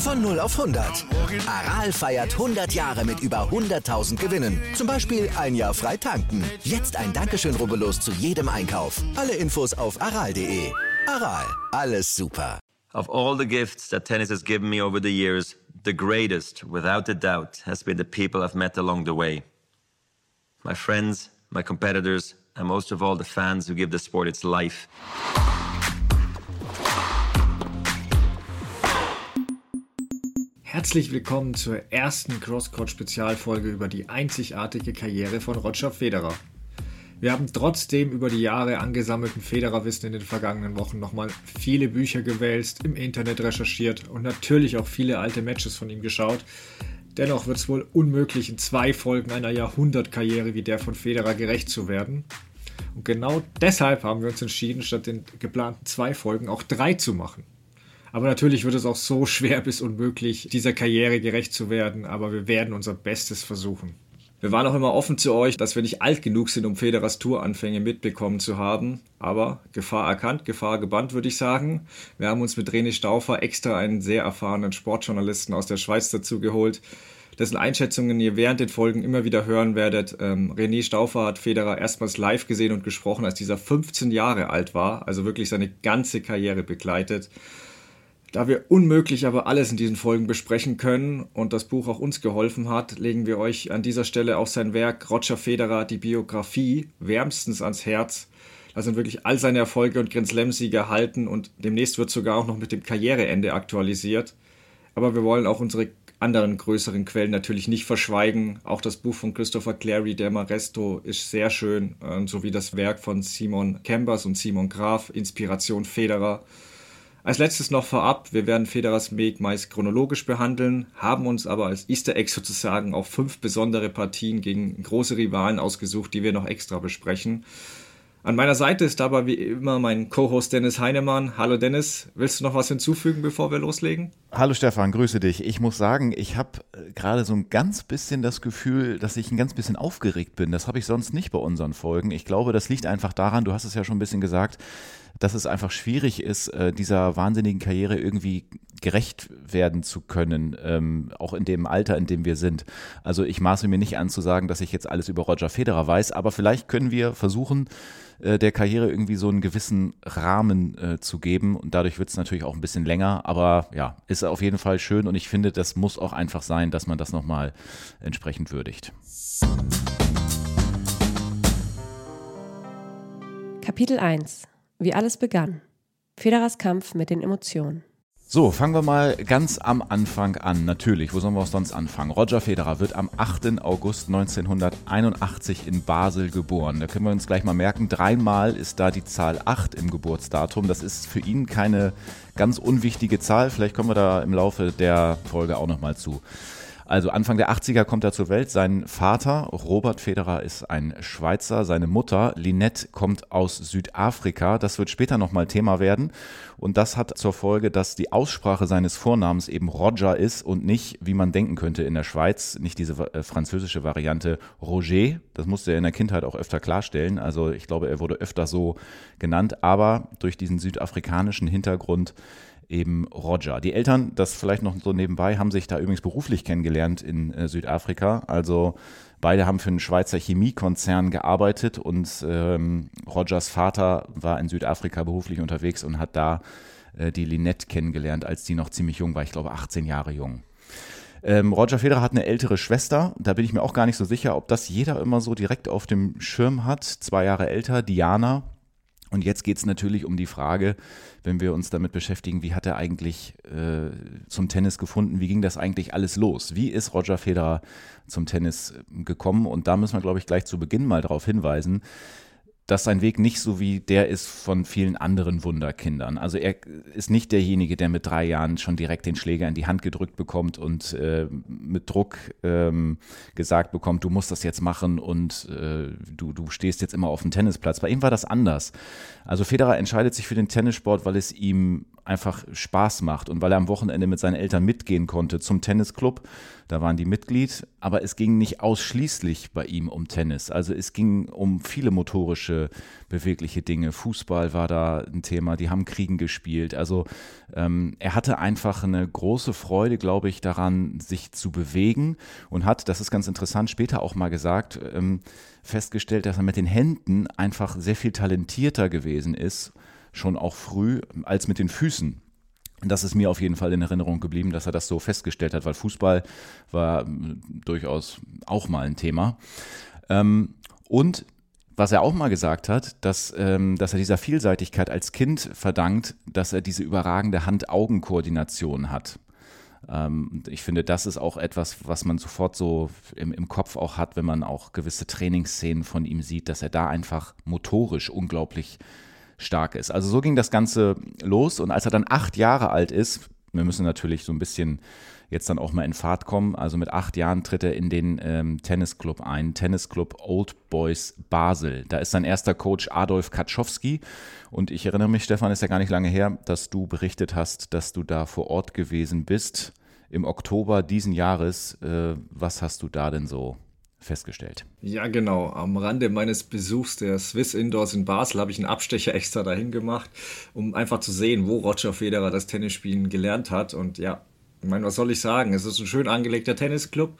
Von 0 auf 100. Aral feiert 100 Jahre mit über 100.000 Gewinnen. Zum Beispiel ein Jahr frei tanken. Jetzt ein Dankeschön, rubbellos zu jedem Einkauf. Alle Infos auf aral.de. Aral, alles super. Of all the gifts that tennis has given me over the years, the greatest, without a doubt, has been the people I've met along the way. My friends, my competitors, and most of all the fans who give the sport its life. Herzlich willkommen zur ersten Crosscourt-Spezialfolge über die einzigartige Karriere von Roger Federer. Wir haben trotzdem über die Jahre angesammelten Federerwissen in den vergangenen Wochen nochmal viele Bücher gewälzt, im Internet recherchiert und natürlich auch viele alte Matches von ihm geschaut. Dennoch wird es wohl unmöglich, in zwei Folgen einer Jahrhundertkarriere wie der von Federer gerecht zu werden. Und genau deshalb haben wir uns entschieden, statt den geplanten zwei Folgen auch drei zu machen. Aber natürlich wird es auch so schwer bis unmöglich, dieser Karriere gerecht zu werden, aber wir werden unser Bestes versuchen. Wir waren auch immer offen zu euch, dass wir nicht alt genug sind, um Federers Touranfänge mitbekommen zu haben. Aber Gefahr erkannt, Gefahr gebannt, würde ich sagen. Wir haben uns mit René Stauffer extra einen sehr erfahrenen Sportjournalisten aus der Schweiz dazu geholt, dessen Einschätzungen ihr während den Folgen immer wieder hören werdet. Ähm, René Stauffer hat Federer erstmals live gesehen und gesprochen, als dieser 15 Jahre alt war, also wirklich seine ganze Karriere begleitet. Da wir unmöglich aber alles in diesen Folgen besprechen können und das Buch auch uns geholfen hat, legen wir euch an dieser Stelle auch sein Werk Roger Federer, die Biografie, wärmstens ans Herz. Da sind wirklich all seine Erfolge und Grand Slam-Siege erhalten und demnächst wird sogar auch noch mit dem Karriereende aktualisiert. Aber wir wollen auch unsere anderen größeren Quellen natürlich nicht verschweigen. Auch das Buch von Christopher Clary, Der Maresto, ist sehr schön, äh, sowie das Werk von Simon Kembers und Simon Graf, Inspiration Federer. Als letztes noch vorab, wir werden Federers Meg meist chronologisch behandeln, haben uns aber als Easter Egg sozusagen auch fünf besondere Partien gegen große Rivalen ausgesucht, die wir noch extra besprechen. An meiner Seite ist dabei wie immer mein Co-Host Dennis Heinemann. Hallo Dennis, willst du noch was hinzufügen, bevor wir loslegen? Hallo Stefan, grüße dich. Ich muss sagen, ich habe äh, gerade so ein ganz bisschen das Gefühl, dass ich ein ganz bisschen aufgeregt bin. Das habe ich sonst nicht bei unseren Folgen. Ich glaube, das liegt einfach daran, du hast es ja schon ein bisschen gesagt, dass es einfach schwierig ist, äh, dieser wahnsinnigen Karriere irgendwie gerecht werden zu können, ähm, auch in dem Alter, in dem wir sind. Also ich maße mir nicht an zu sagen, dass ich jetzt alles über Roger Federer weiß, aber vielleicht können wir versuchen, äh, der Karriere irgendwie so einen gewissen Rahmen äh, zu geben und dadurch wird es natürlich auch ein bisschen länger, aber ja, ist auf jeden Fall schön und ich finde, das muss auch einfach sein, dass man das nochmal entsprechend würdigt. Kapitel 1 wie alles begann. Federers Kampf mit den Emotionen. So, fangen wir mal ganz am Anfang an. Natürlich, wo sollen wir auch sonst anfangen? Roger Federer wird am 8. August 1981 in Basel geboren. Da können wir uns gleich mal merken, dreimal ist da die Zahl 8 im Geburtsdatum. Das ist für ihn keine ganz unwichtige Zahl. Vielleicht kommen wir da im Laufe der Folge auch nochmal zu. Also Anfang der 80er kommt er zur Welt. Sein Vater, Robert Federer, ist ein Schweizer. Seine Mutter, Linette, kommt aus Südafrika. Das wird später nochmal Thema werden. Und das hat zur Folge, dass die Aussprache seines Vornamens eben Roger ist und nicht, wie man denken könnte in der Schweiz, nicht diese äh, französische Variante Roger. Das musste er in der Kindheit auch öfter klarstellen. Also ich glaube, er wurde öfter so genannt. Aber durch diesen südafrikanischen Hintergrund eben Roger. Die Eltern, das vielleicht noch so nebenbei, haben sich da übrigens beruflich kennengelernt in äh, Südafrika. Also beide haben für einen Schweizer Chemiekonzern gearbeitet und ähm, Rogers Vater war in Südafrika beruflich unterwegs und hat da äh, die Linette kennengelernt, als die noch ziemlich jung war, ich glaube 18 Jahre jung. Ähm, Roger Federer hat eine ältere Schwester, da bin ich mir auch gar nicht so sicher, ob das jeder immer so direkt auf dem Schirm hat. Zwei Jahre älter, Diana, und jetzt geht es natürlich um die Frage, wenn wir uns damit beschäftigen, wie hat er eigentlich äh, zum Tennis gefunden, wie ging das eigentlich alles los? Wie ist Roger Federer zum Tennis äh, gekommen? Und da müssen wir, glaube ich, gleich zu Beginn mal darauf hinweisen, dass sein Weg nicht so wie der ist von vielen anderen Wunderkindern. Also er ist nicht derjenige, der mit drei Jahren schon direkt den Schläger in die Hand gedrückt bekommt und äh, mit Druck ähm, gesagt bekommt, du musst das jetzt machen und äh, du, du stehst jetzt immer auf dem Tennisplatz. Bei ihm war das anders. Also Federer entscheidet sich für den Tennissport, weil es ihm einfach Spaß macht und weil er am Wochenende mit seinen Eltern mitgehen konnte zum Tennisclub. Da waren die Mitglied, aber es ging nicht ausschließlich bei ihm um Tennis. Also es ging um viele motorische, bewegliche Dinge. Fußball war da ein Thema, die haben Kriegen gespielt. Also ähm, er hatte einfach eine große Freude, glaube ich, daran, sich zu bewegen und hat, das ist ganz interessant, später auch mal gesagt, ähm, festgestellt, dass er mit den Händen einfach sehr viel talentierter gewesen ist schon auch früh als mit den Füßen. Das ist mir auf jeden Fall in Erinnerung geblieben, dass er das so festgestellt hat, weil Fußball war hm, durchaus auch mal ein Thema. Ähm, und was er auch mal gesagt hat, dass, ähm, dass er dieser Vielseitigkeit als Kind verdankt, dass er diese überragende Hand-Augen-Koordination hat. Ähm, ich finde, das ist auch etwas, was man sofort so im, im Kopf auch hat, wenn man auch gewisse Trainingsszenen von ihm sieht, dass er da einfach motorisch unglaublich stark ist. Also so ging das Ganze los und als er dann acht Jahre alt ist, wir müssen natürlich so ein bisschen jetzt dann auch mal in Fahrt kommen. Also mit acht Jahren tritt er in den ähm, Tennisclub ein, Tennisclub Old Boys Basel. Da ist sein erster Coach Adolf Kaczowski. Und ich erinnere mich, Stefan, ist ja gar nicht lange her, dass du berichtet hast, dass du da vor Ort gewesen bist im Oktober diesen Jahres. Äh, was hast du da denn so festgestellt. Ja, genau. Am Rande meines Besuchs der Swiss Indoors in Basel habe ich einen Abstecher extra dahin gemacht, um einfach zu sehen, wo Roger Federer das Tennisspielen gelernt hat. Und ja, ich meine, was soll ich sagen? Es ist ein schön angelegter Tennisclub.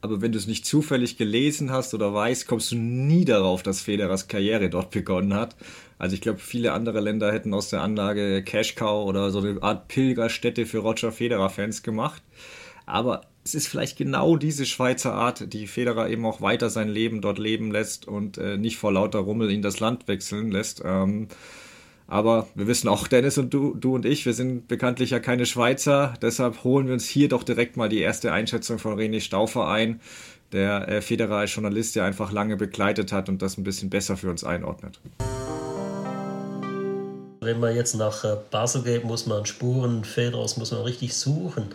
Aber wenn du es nicht zufällig gelesen hast oder weißt, kommst du nie darauf, dass Federers Karriere dort begonnen hat. Also ich glaube, viele andere Länder hätten aus der Anlage Cash Cow oder so eine Art Pilgerstätte für Roger Federer-Fans gemacht. Aber es ist vielleicht genau diese Schweizer Art, die Federer eben auch weiter sein Leben dort leben lässt und äh, nicht vor lauter Rummel in das Land wechseln lässt. Ähm, aber wir wissen auch, Dennis und du, du und ich, wir sind bekanntlich ja keine Schweizer. Deshalb holen wir uns hier doch direkt mal die erste Einschätzung von René Stauffer ein, der äh, Federer als Journalist ja einfach lange begleitet hat und das ein bisschen besser für uns einordnet. Wenn man jetzt nach äh, Basel geht, muss man Spuren Federers muss man richtig suchen.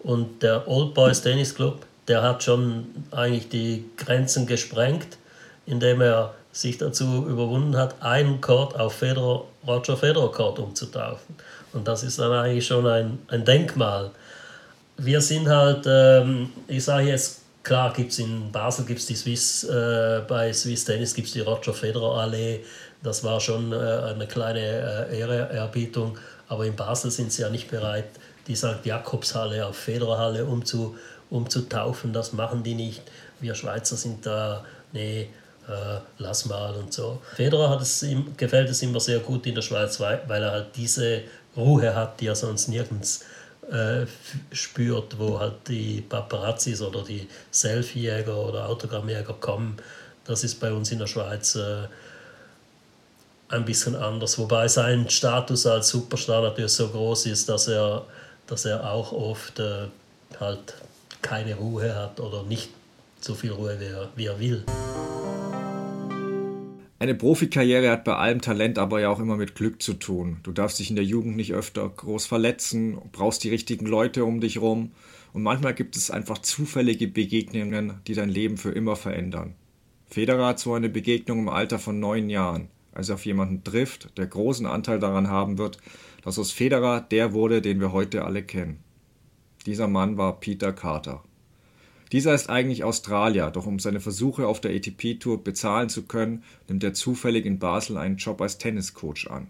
Und der Old Boys Tennis Club, der hat schon eigentlich die Grenzen gesprengt, indem er sich dazu überwunden hat, einen Court auf Federer, Roger Federer Court umzutaufen. Und das ist dann eigentlich schon ein, ein Denkmal. Wir sind halt, ähm, ich sage jetzt, klar gibt es in Basel gibt's die Swiss, äh, bei Swiss Tennis gibt es die Roger Federer Allee. Das war schon äh, eine kleine äh, Ehrerbietung. Aber in Basel sind sie ja nicht bereit, die St. Jakobshalle auf Federerhalle umzu, umzutaufen. Das machen die nicht. Wir Schweizer sind da, nee, äh, lass mal und so. Federer hat es ihm, gefällt es immer sehr gut in der Schweiz, weil, weil er halt diese Ruhe hat, die er sonst nirgends äh, spürt, wo halt die Paparazzis oder die Selfie-Jäger oder Autogrammjäger kommen. Das ist bei uns in der Schweiz äh, ein bisschen anders. Wobei sein Status als Superstar natürlich so groß ist, dass er dass er auch oft äh, halt keine Ruhe hat oder nicht so viel Ruhe, wie er, wie er will. Eine Profikarriere hat bei allem Talent aber ja auch immer mit Glück zu tun. Du darfst dich in der Jugend nicht öfter groß verletzen, brauchst die richtigen Leute um dich rum und manchmal gibt es einfach zufällige Begegnungen, die dein Leben für immer verändern. Federer hat so eine Begegnung im Alter von neun Jahren, als er auf jemanden trifft, der großen Anteil daran haben wird, dass aus Federer der wurde, den wir heute alle kennen. Dieser Mann war Peter Carter. Dieser ist eigentlich Australier, doch um seine Versuche auf der ATP-Tour bezahlen zu können, nimmt er zufällig in Basel einen Job als Tenniscoach an.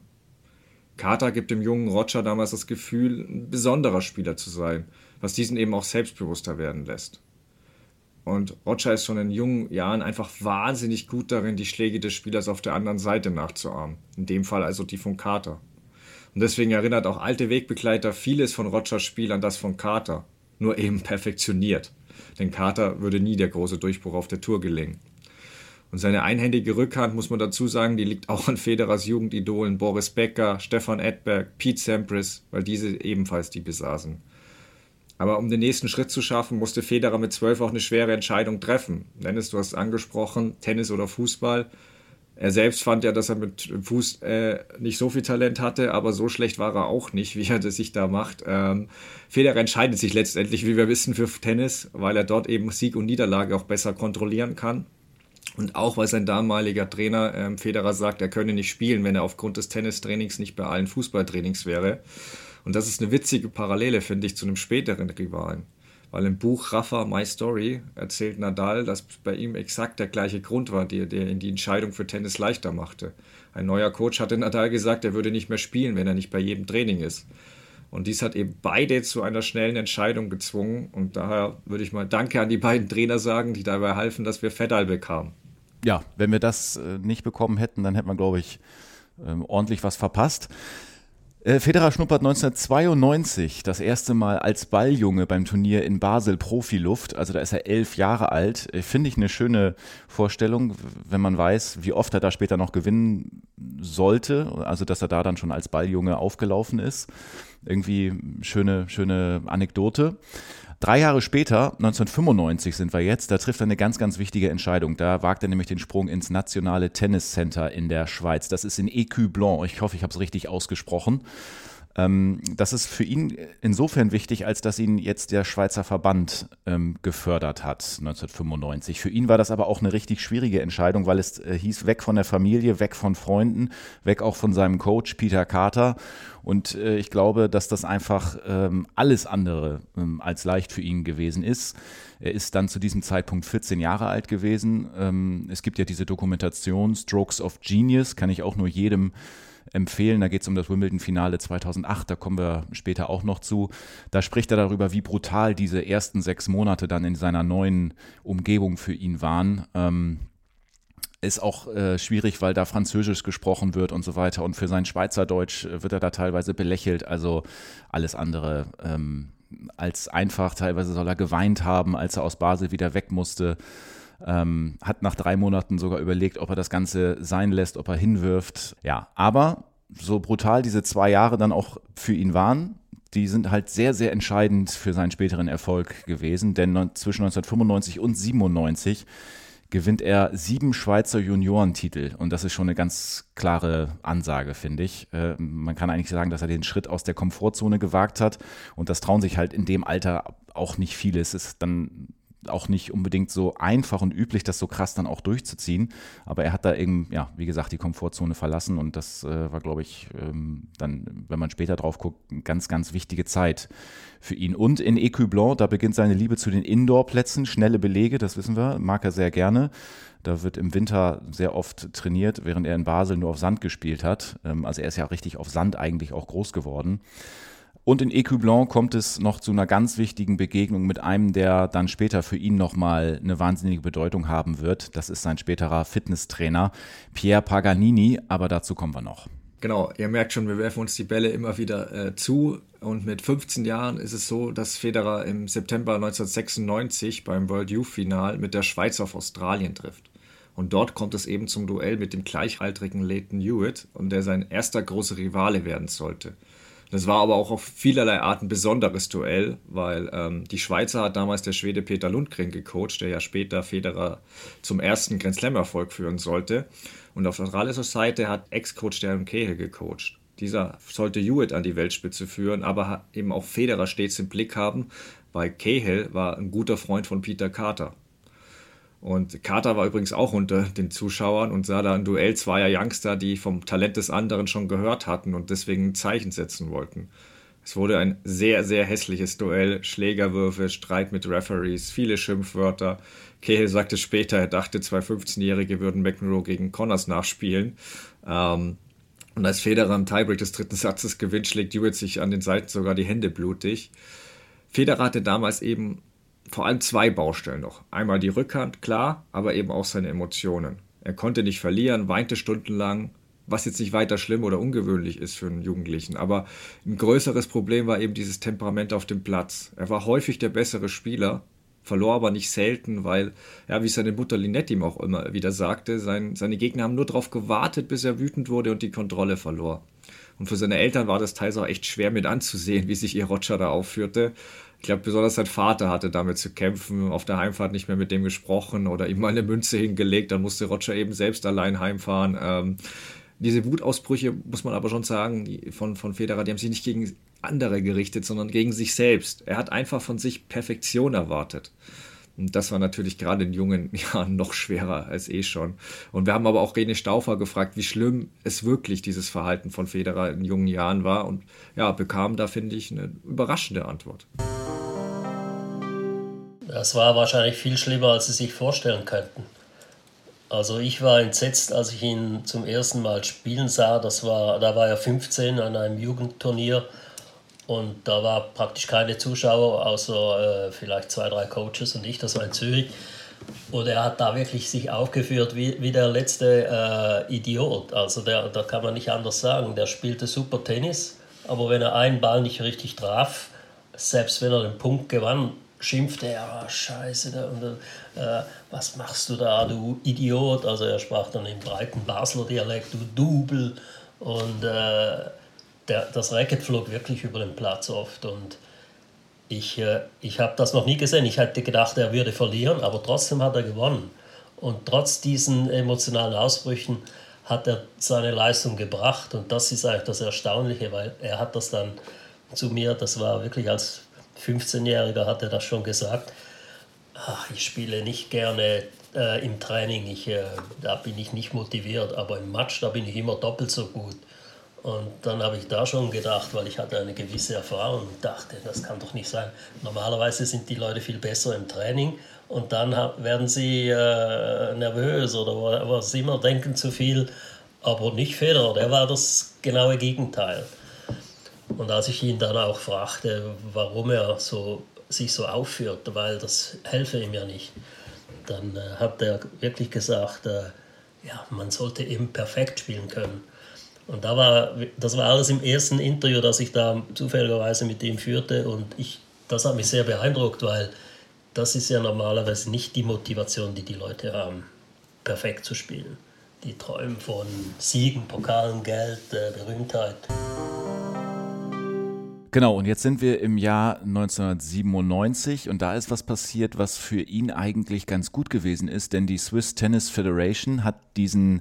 Carter gibt dem jungen Roger damals das Gefühl, ein besonderer Spieler zu sein, was diesen eben auch selbstbewusster werden lässt. Und Roger ist schon in jungen Jahren einfach wahnsinnig gut darin, die Schläge des Spielers auf der anderen Seite nachzuahmen. In dem Fall also die von Carter. Und deswegen erinnert auch alte Wegbegleiter vieles von Rogers Spiel an das von Carter, nur eben perfektioniert. Denn Carter würde nie der große Durchbruch auf der Tour gelingen. Und seine einhändige Rückhand, muss man dazu sagen, die liegt auch an Federers Jugendidolen Boris Becker, Stefan Edberg, Pete Sampras, weil diese ebenfalls die besaßen. Aber um den nächsten Schritt zu schaffen, musste Federer mit zwölf auch eine schwere Entscheidung treffen. Dennis, du hast angesprochen, Tennis oder Fußball. Er selbst fand ja, dass er mit Fuß äh, nicht so viel Talent hatte, aber so schlecht war er auch nicht, wie er das sich da macht. Ähm, Federer entscheidet sich letztendlich, wie wir wissen, für Tennis, weil er dort eben Sieg und Niederlage auch besser kontrollieren kann. Und auch weil sein damaliger Trainer ähm, Federer sagt, er könne nicht spielen, wenn er aufgrund des Tennistrainings nicht bei allen Fußballtrainings wäre. Und das ist eine witzige Parallele, finde ich, zu einem späteren Rivalen. Weil im Buch Rafa My Story erzählt Nadal, dass bei ihm exakt der gleiche Grund war, der, der ihn die Entscheidung für Tennis leichter machte. Ein neuer Coach hatte Nadal gesagt, er würde nicht mehr spielen, wenn er nicht bei jedem Training ist. Und dies hat eben beide zu einer schnellen Entscheidung gezwungen. Und daher würde ich mal Danke an die beiden Trainer sagen, die dabei halfen, dass wir Fedal bekamen. Ja, wenn wir das äh, nicht bekommen hätten, dann hätten wir, glaube ich, ähm, ordentlich was verpasst. Äh, Federer schnuppert 1992 das erste Mal als Balljunge beim Turnier in Basel Profiluft. Also da ist er elf Jahre alt. Äh, finde ich eine schöne Vorstellung, wenn man weiß, wie oft er da später noch gewinnen sollte. Also dass er da dann schon als Balljunge aufgelaufen ist. Irgendwie schöne, schöne Anekdote. Drei Jahre später, 1995 sind wir jetzt, da trifft er eine ganz, ganz wichtige Entscheidung. Da wagt er nämlich den Sprung ins nationale Tennis Center in der Schweiz. Das ist in Ecu Blanc. Ich hoffe, ich habe es richtig ausgesprochen. Ähm, das ist für ihn insofern wichtig, als dass ihn jetzt der Schweizer Verband ähm, gefördert hat 1995. Für ihn war das aber auch eine richtig schwierige Entscheidung, weil es äh, hieß weg von der Familie, weg von Freunden, weg auch von seinem Coach Peter Carter. Und äh, ich glaube, dass das einfach ähm, alles andere ähm, als leicht für ihn gewesen ist. Er ist dann zu diesem Zeitpunkt 14 Jahre alt gewesen. Ähm, es gibt ja diese Dokumentation Strokes of Genius, kann ich auch nur jedem empfehlen. Da geht es um das Wimbledon-Finale 2008, da kommen wir später auch noch zu. Da spricht er darüber, wie brutal diese ersten sechs Monate dann in seiner neuen Umgebung für ihn waren. Ähm, ist auch äh, schwierig, weil da Französisch gesprochen wird und so weiter. Und für sein Schweizerdeutsch wird er da teilweise belächelt. Also alles andere ähm, als einfach. Teilweise soll er geweint haben, als er aus Basel wieder weg musste. Ähm, hat nach drei Monaten sogar überlegt, ob er das Ganze sein lässt, ob er hinwirft. Ja, aber so brutal diese zwei Jahre dann auch für ihn waren, die sind halt sehr, sehr entscheidend für seinen späteren Erfolg gewesen, denn zwischen 1995 und 97 gewinnt er sieben Schweizer Juniorentitel und das ist schon eine ganz klare Ansage, finde ich. Äh, man kann eigentlich sagen, dass er den Schritt aus der Komfortzone gewagt hat und das trauen sich halt in dem Alter auch nicht viele. Es ist dann auch nicht unbedingt so einfach und üblich, das so krass dann auch durchzuziehen. Aber er hat da eben, ja, wie gesagt, die Komfortzone verlassen und das äh, war, glaube ich, ähm, dann, wenn man später drauf guckt, eine ganz, ganz wichtige Zeit für ihn. Und in Ecu Blanc, da beginnt seine Liebe zu den Indoor-Plätzen, schnelle Belege, das wissen wir, mag er sehr gerne. Da wird im Winter sehr oft trainiert, während er in Basel nur auf Sand gespielt hat. Ähm, also er ist ja richtig auf Sand eigentlich auch groß geworden. Und in Blanc kommt es noch zu einer ganz wichtigen Begegnung mit einem, der dann später für ihn nochmal eine wahnsinnige Bedeutung haben wird. Das ist sein späterer Fitnesstrainer Pierre Paganini, aber dazu kommen wir noch. Genau, ihr merkt schon, wir werfen uns die Bälle immer wieder äh, zu. Und mit 15 Jahren ist es so, dass Federer im September 1996 beim World Youth Final mit der Schweiz auf Australien trifft. Und dort kommt es eben zum Duell mit dem gleichaltrigen Leighton Hewitt und der sein erster großer Rivale werden sollte. Das war aber auch auf vielerlei Art ein besonderes Duell, weil ähm, die Schweizer hat damals der Schwede Peter Lundgren gecoacht, der ja später Federer zum ersten Grand Slam-Erfolg führen sollte. Und auf australischer Seite hat Ex-Coach Darren Cahill gecoacht. Dieser sollte Hewitt an die Weltspitze führen, aber eben auch Federer stets im Blick haben, weil Cahill war ein guter Freund von Peter Carter. Und Carter war übrigens auch unter den Zuschauern und sah da ein Duell zweier Youngster, die vom Talent des anderen schon gehört hatten und deswegen ein Zeichen setzen wollten. Es wurde ein sehr, sehr hässliches Duell, Schlägerwürfe, Streit mit Referees, viele Schimpfwörter. Cahill sagte später, er dachte, zwei 15-Jährige würden McEnroe gegen Connors nachspielen. Ähm, und als Federer im Tiebreak des dritten Satzes gewinnt, schlägt Hewitt sich an den Seiten sogar die Hände blutig. Federer hatte damals eben vor allem zwei Baustellen noch. Einmal die Rückhand, klar, aber eben auch seine Emotionen. Er konnte nicht verlieren, weinte stundenlang, was jetzt nicht weiter schlimm oder ungewöhnlich ist für einen Jugendlichen. Aber ein größeres Problem war eben dieses Temperament auf dem Platz. Er war häufig der bessere Spieler, verlor aber nicht selten, weil, ja, wie seine Mutter Linette ihm auch immer wieder sagte, sein, seine Gegner haben nur darauf gewartet, bis er wütend wurde und die Kontrolle verlor. Und für seine Eltern war das teils auch echt schwer mit anzusehen, wie sich ihr Roger da aufführte. Ich glaube, besonders sein Vater hatte damit zu kämpfen, auf der Heimfahrt nicht mehr mit dem gesprochen oder ihm mal eine Münze hingelegt, dann musste Roger eben selbst allein heimfahren. Ähm, diese Wutausbrüche, muss man aber schon sagen, von, von Federer, die haben sich nicht gegen andere gerichtet, sondern gegen sich selbst. Er hat einfach von sich Perfektion erwartet. Und das war natürlich gerade in jungen Jahren noch schwerer als eh schon. Und wir haben aber auch Rene Stauffer gefragt, wie schlimm es wirklich dieses Verhalten von Federer in jungen Jahren war. Und ja, bekam da, finde ich, eine überraschende Antwort. Das war wahrscheinlich viel schlimmer, als Sie sich vorstellen könnten. Also ich war entsetzt, als ich ihn zum ersten Mal spielen sah. Das war, da war er 15 an einem Jugendturnier und da war praktisch keine Zuschauer, außer äh, vielleicht zwei, drei Coaches und ich, das war in Zürich. Und er hat da wirklich sich aufgeführt wie, wie der letzte äh, Idiot. Also der, da kann man nicht anders sagen. Der spielte super Tennis, aber wenn er einen Ball nicht richtig traf, selbst wenn er den Punkt gewann, schimpfte er, oh, scheiße, da, und, äh, was machst du da, du Idiot. Also er sprach dann im breiten Basler Dialekt, du Double. Und äh, der, das Racket flog wirklich über den Platz oft und ich, äh, ich habe das noch nie gesehen. Ich hätte gedacht, er würde verlieren, aber trotzdem hat er gewonnen. Und trotz diesen emotionalen Ausbrüchen hat er seine Leistung gebracht und das ist eigentlich das Erstaunliche, weil er hat das dann zu mir, das war wirklich als 15-Jähriger hat er das schon gesagt, ach, ich spiele nicht gerne äh, im Training, ich, äh, da bin ich nicht motiviert, aber im Match, da bin ich immer doppelt so gut. Und dann habe ich da schon gedacht, weil ich hatte eine gewisse Erfahrung und dachte, das kann doch nicht sein. Normalerweise sind die Leute viel besser im Training und dann werden sie äh, nervös oder was immer, denken zu viel. Aber nicht Federer, der war das genaue Gegenteil. Und als ich ihn dann auch fragte, warum er so, sich so aufführt, weil das helfe ihm ja nicht, dann äh, hat er wirklich gesagt, äh, ja, man sollte eben perfekt spielen können. Und da war, das war alles im ersten Interview, das ich da zufälligerweise mit ihm führte. Und ich, das hat mich sehr beeindruckt, weil das ist ja normalerweise nicht die Motivation, die die Leute haben, perfekt zu spielen. Die träumen von Siegen, Pokalen, Geld, äh, Berühmtheit. Genau, und jetzt sind wir im Jahr 1997 und da ist was passiert, was für ihn eigentlich ganz gut gewesen ist, denn die Swiss Tennis Federation hat diesen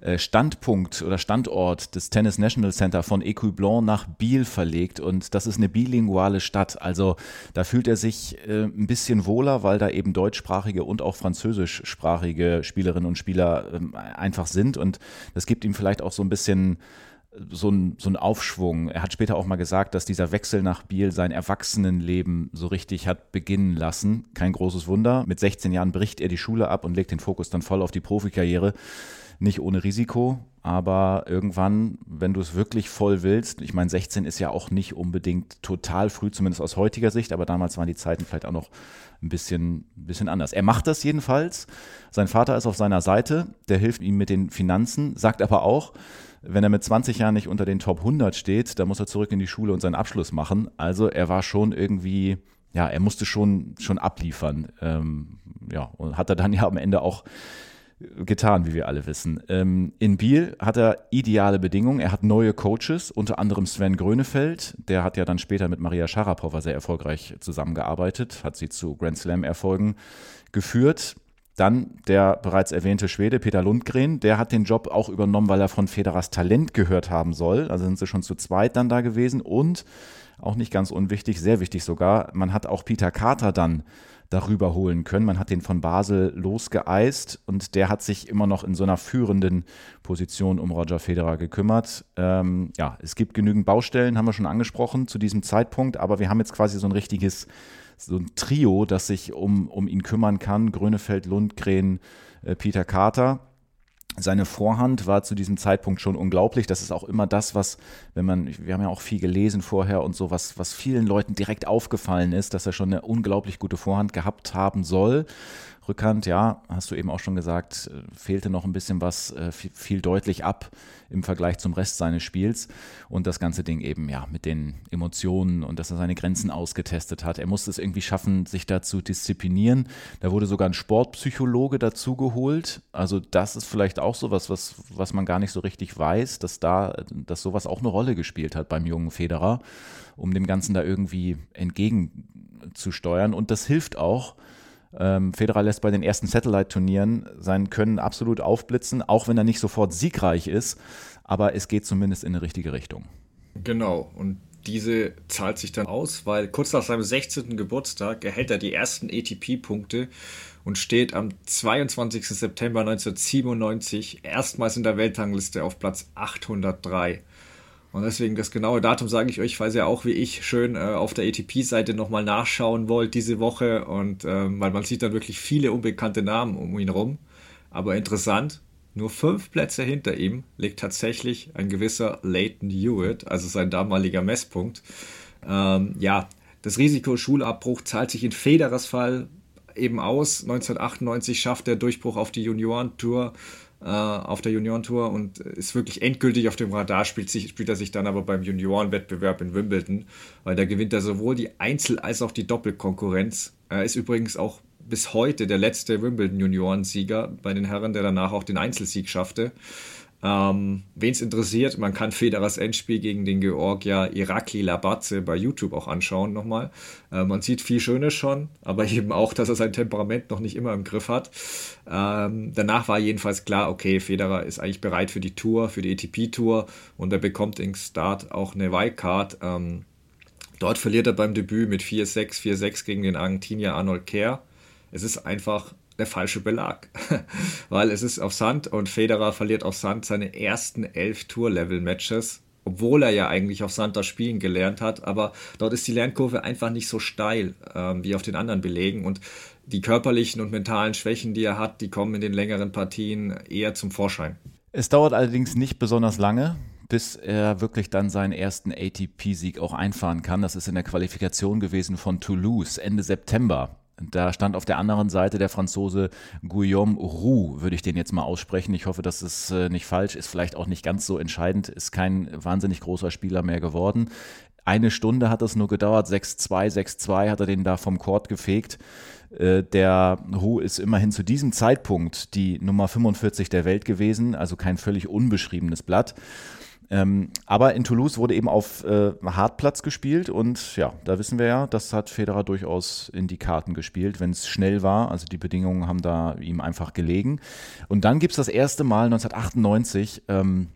äh, Standpunkt oder Standort des Tennis National Center von Ecublon nach Biel verlegt und das ist eine bilinguale Stadt. Also da fühlt er sich äh, ein bisschen wohler, weil da eben deutschsprachige und auch französischsprachige Spielerinnen und Spieler äh, einfach sind und das gibt ihm vielleicht auch so ein bisschen so ein, so ein Aufschwung. Er hat später auch mal gesagt, dass dieser Wechsel nach Biel sein Erwachsenenleben so richtig hat beginnen lassen. Kein großes Wunder. Mit 16 Jahren bricht er die Schule ab und legt den Fokus dann voll auf die Profikarriere nicht ohne Risiko, aber irgendwann, wenn du es wirklich voll willst, ich meine, 16 ist ja auch nicht unbedingt total früh, zumindest aus heutiger Sicht, aber damals waren die Zeiten vielleicht auch noch ein bisschen, ein bisschen anders. Er macht das jedenfalls. Sein Vater ist auf seiner Seite, der hilft ihm mit den Finanzen, sagt aber auch, wenn er mit 20 Jahren nicht unter den Top 100 steht, dann muss er zurück in die Schule und seinen Abschluss machen. Also er war schon irgendwie, ja, er musste schon, schon abliefern. Ähm, ja, und hat er dann ja am Ende auch getan, wie wir alle wissen. Ähm, in Biel hat er ideale Bedingungen. Er hat neue Coaches, unter anderem Sven Grönefeld. Der hat ja dann später mit Maria Sharapova sehr erfolgreich zusammengearbeitet, hat sie zu Grand Slam-Erfolgen geführt. Dann der bereits erwähnte Schwede Peter Lundgren, der hat den Job auch übernommen, weil er von Federers Talent gehört haben soll. Also sind sie schon zu zweit dann da gewesen. Und auch nicht ganz unwichtig, sehr wichtig sogar, man hat auch Peter Carter dann darüber holen können. Man hat den von Basel losgeeist und der hat sich immer noch in so einer führenden Position um Roger Federer gekümmert. Ähm, ja, es gibt genügend Baustellen, haben wir schon angesprochen zu diesem Zeitpunkt, aber wir haben jetzt quasi so ein richtiges, so ein Trio, das sich um, um ihn kümmern kann. Grönefeld, Lundgren, äh, Peter Carter seine Vorhand war zu diesem Zeitpunkt schon unglaublich. Das ist auch immer das, was, wenn man, wir haben ja auch viel gelesen vorher und so, was, was vielen Leuten direkt aufgefallen ist, dass er schon eine unglaublich gute Vorhand gehabt haben soll. Rückhand, ja, hast du eben auch schon gesagt, äh, fehlte noch ein bisschen was, äh, fiel deutlich ab im Vergleich zum Rest seines Spiels. Und das ganze Ding eben, ja, mit den Emotionen und dass er seine Grenzen ausgetestet hat. Er musste es irgendwie schaffen, sich da zu disziplinieren. Da wurde sogar ein Sportpsychologe dazugeholt. Also das ist vielleicht auch sowas, was, was man gar nicht so richtig weiß, dass da, dass sowas auch eine Rolle gespielt hat beim jungen Federer, um dem Ganzen da irgendwie entgegenzusteuern. Und das hilft auch. Ähm, Federer lässt bei den ersten Satellite-Turnieren sein Können absolut aufblitzen, auch wenn er nicht sofort siegreich ist. Aber es geht zumindest in eine richtige Richtung. Genau. Und diese zahlt sich dann aus, weil kurz nach seinem 16. Geburtstag erhält er die ersten ATP-Punkte und steht am 22. September 1997 erstmals in der Weltrangliste auf Platz 803. Und deswegen das genaue Datum sage ich euch, falls ihr auch wie ich schön äh, auf der ATP-Seite nochmal nachschauen wollt diese Woche. Und ähm, weil man sieht dann wirklich viele unbekannte Namen um ihn rum. Aber interessant, nur fünf Plätze hinter ihm liegt tatsächlich ein gewisser Leighton Hewitt, also sein damaliger Messpunkt. Ähm, ja, das Risiko Schulabbruch zahlt sich in Federers Fall eben aus. 1998 schafft er Durchbruch auf die Juniorentour, äh, auf der Juniorentour und ist wirklich endgültig auf dem Radar, spielt, sich, spielt er sich dann aber beim Juniorenwettbewerb in Wimbledon, weil da gewinnt er sowohl die Einzel- als auch die Doppelkonkurrenz. Er ist übrigens auch bis heute der letzte Wimbledon-Juniorensieger bei den Herren, der danach auch den Einzelsieg schaffte. Ähm, Wen es interessiert, man kann Federers Endspiel gegen den Georgier Irakli Labatze bei YouTube auch anschauen nochmal. Äh, man sieht viel Schönes schon, aber eben auch, dass er sein Temperament noch nicht immer im Griff hat. Ähm, danach war jedenfalls klar, okay, Federer ist eigentlich bereit für die Tour, für die ATP-Tour und er bekommt im Start auch eine Wildcard. Ähm, dort verliert er beim Debüt mit 4-6, 4-6 gegen den Argentinier Arnold Kerr. Es ist einfach der falsche Belag, weil es ist auf Sand und Federer verliert auf Sand seine ersten elf Tour-Level-Matches, obwohl er ja eigentlich auf Sand das Spielen gelernt hat, aber dort ist die Lernkurve einfach nicht so steil ähm, wie auf den anderen Belegen und die körperlichen und mentalen Schwächen, die er hat, die kommen in den längeren Partien eher zum Vorschein. Es dauert allerdings nicht besonders lange, bis er wirklich dann seinen ersten ATP-Sieg auch einfahren kann. Das ist in der Qualifikation gewesen von Toulouse Ende September. Da stand auf der anderen Seite der Franzose Guillaume Roux, würde ich den jetzt mal aussprechen. Ich hoffe, das ist äh, nicht falsch, ist vielleicht auch nicht ganz so entscheidend, ist kein wahnsinnig großer Spieler mehr geworden. Eine Stunde hat es nur gedauert, 6-2, 6-2 hat er den da vom Court gefegt. Äh, der Hu ist immerhin zu diesem Zeitpunkt die Nummer 45 der Welt gewesen, also kein völlig unbeschriebenes Blatt. Ähm, aber in Toulouse wurde eben auf äh, Hartplatz gespielt und ja, da wissen wir ja, das hat Federer durchaus in die Karten gespielt, wenn es schnell war. Also die Bedingungen haben da ihm einfach gelegen. Und dann gibt es das erste Mal 1998 ähm,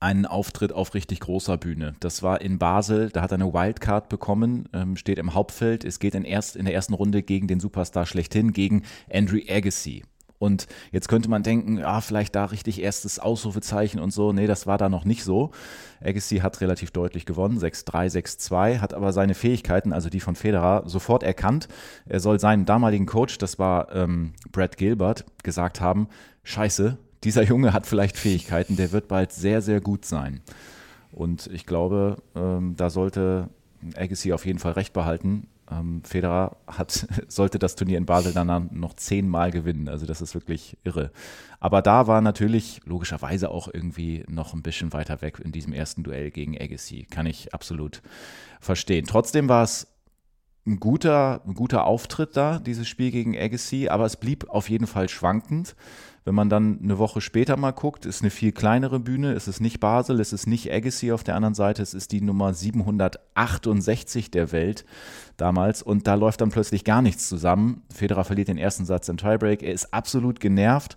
einen Auftritt auf richtig großer Bühne. Das war in Basel, da hat er eine Wildcard bekommen, ähm, steht im Hauptfeld. Es geht in, erst, in der ersten Runde gegen den Superstar schlechthin, gegen Andrew Agassi. Und jetzt könnte man denken, ja, vielleicht da richtig erstes Ausrufezeichen und so. Nee, das war da noch nicht so. Agassi hat relativ deutlich gewonnen, 6-3, 6-2, hat aber seine Fähigkeiten, also die von Federer, sofort erkannt. Er soll seinen damaligen Coach, das war ähm, Brad Gilbert, gesagt haben, scheiße, dieser Junge hat vielleicht Fähigkeiten, der wird bald sehr, sehr gut sein. Und ich glaube, ähm, da sollte Agassi auf jeden Fall recht behalten. Ähm, Federer hat, sollte das Turnier in Basel dann noch zehnmal gewinnen. Also das ist wirklich irre. Aber da war natürlich logischerweise auch irgendwie noch ein bisschen weiter weg in diesem ersten Duell gegen Agassi. Kann ich absolut verstehen. Trotzdem war es ein guter, ein guter Auftritt da, dieses Spiel gegen Agassi, aber es blieb auf jeden Fall schwankend. Wenn man dann eine Woche später mal guckt, ist eine viel kleinere Bühne, es ist nicht Basel, es ist nicht Agassi auf der anderen Seite, es ist die Nummer 768 der Welt damals und da läuft dann plötzlich gar nichts zusammen. Federer verliert den ersten Satz im Tiebreak, er ist absolut genervt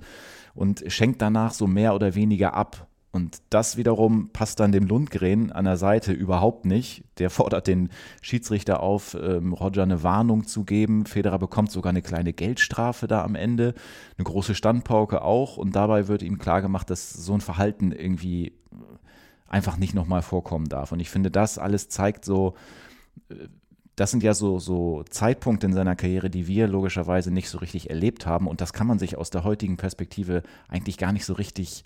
und schenkt danach so mehr oder weniger ab. Und das wiederum passt dann dem Lundgren an der Seite überhaupt nicht. Der fordert den Schiedsrichter auf, ähm, Roger eine Warnung zu geben. Federer bekommt sogar eine kleine Geldstrafe da am Ende, eine große Standpauke auch. Und dabei wird ihm klargemacht, dass so ein Verhalten irgendwie einfach nicht nochmal vorkommen darf. Und ich finde, das alles zeigt so, äh, das sind ja so, so Zeitpunkte in seiner Karriere, die wir logischerweise nicht so richtig erlebt haben. Und das kann man sich aus der heutigen Perspektive eigentlich gar nicht so richtig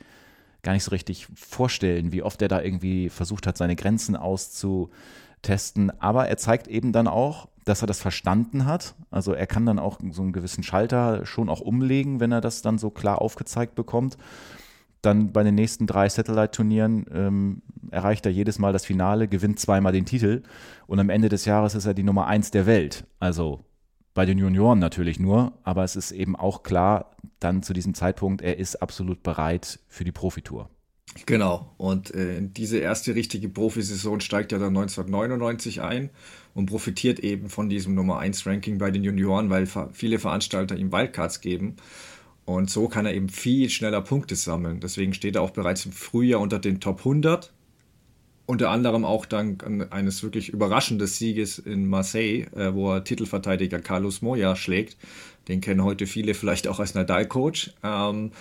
gar nicht so richtig vorstellen, wie oft er da irgendwie versucht hat, seine Grenzen auszutesten. Aber er zeigt eben dann auch, dass er das verstanden hat. Also er kann dann auch so einen gewissen Schalter schon auch umlegen, wenn er das dann so klar aufgezeigt bekommt. Dann bei den nächsten drei Satellite-Turnieren ähm, erreicht er jedes Mal das Finale, gewinnt zweimal den Titel und am Ende des Jahres ist er die Nummer eins der Welt. Also bei den Junioren natürlich nur, aber es ist eben auch klar, dann zu diesem Zeitpunkt, er ist absolut bereit für die Profitour. Genau, und äh, diese erste richtige Profisaison steigt er dann 1999 ein und profitiert eben von diesem Nummer 1 Ranking bei den Junioren, weil viele Veranstalter ihm Wildcards geben. Und so kann er eben viel schneller Punkte sammeln. Deswegen steht er auch bereits im Frühjahr unter den Top 100. Unter anderem auch dank eines wirklich überraschenden Sieges in Marseille, äh, wo er Titelverteidiger Carlos Moya schlägt. Den kennen heute viele vielleicht auch als Nadal-Coach. Ähm,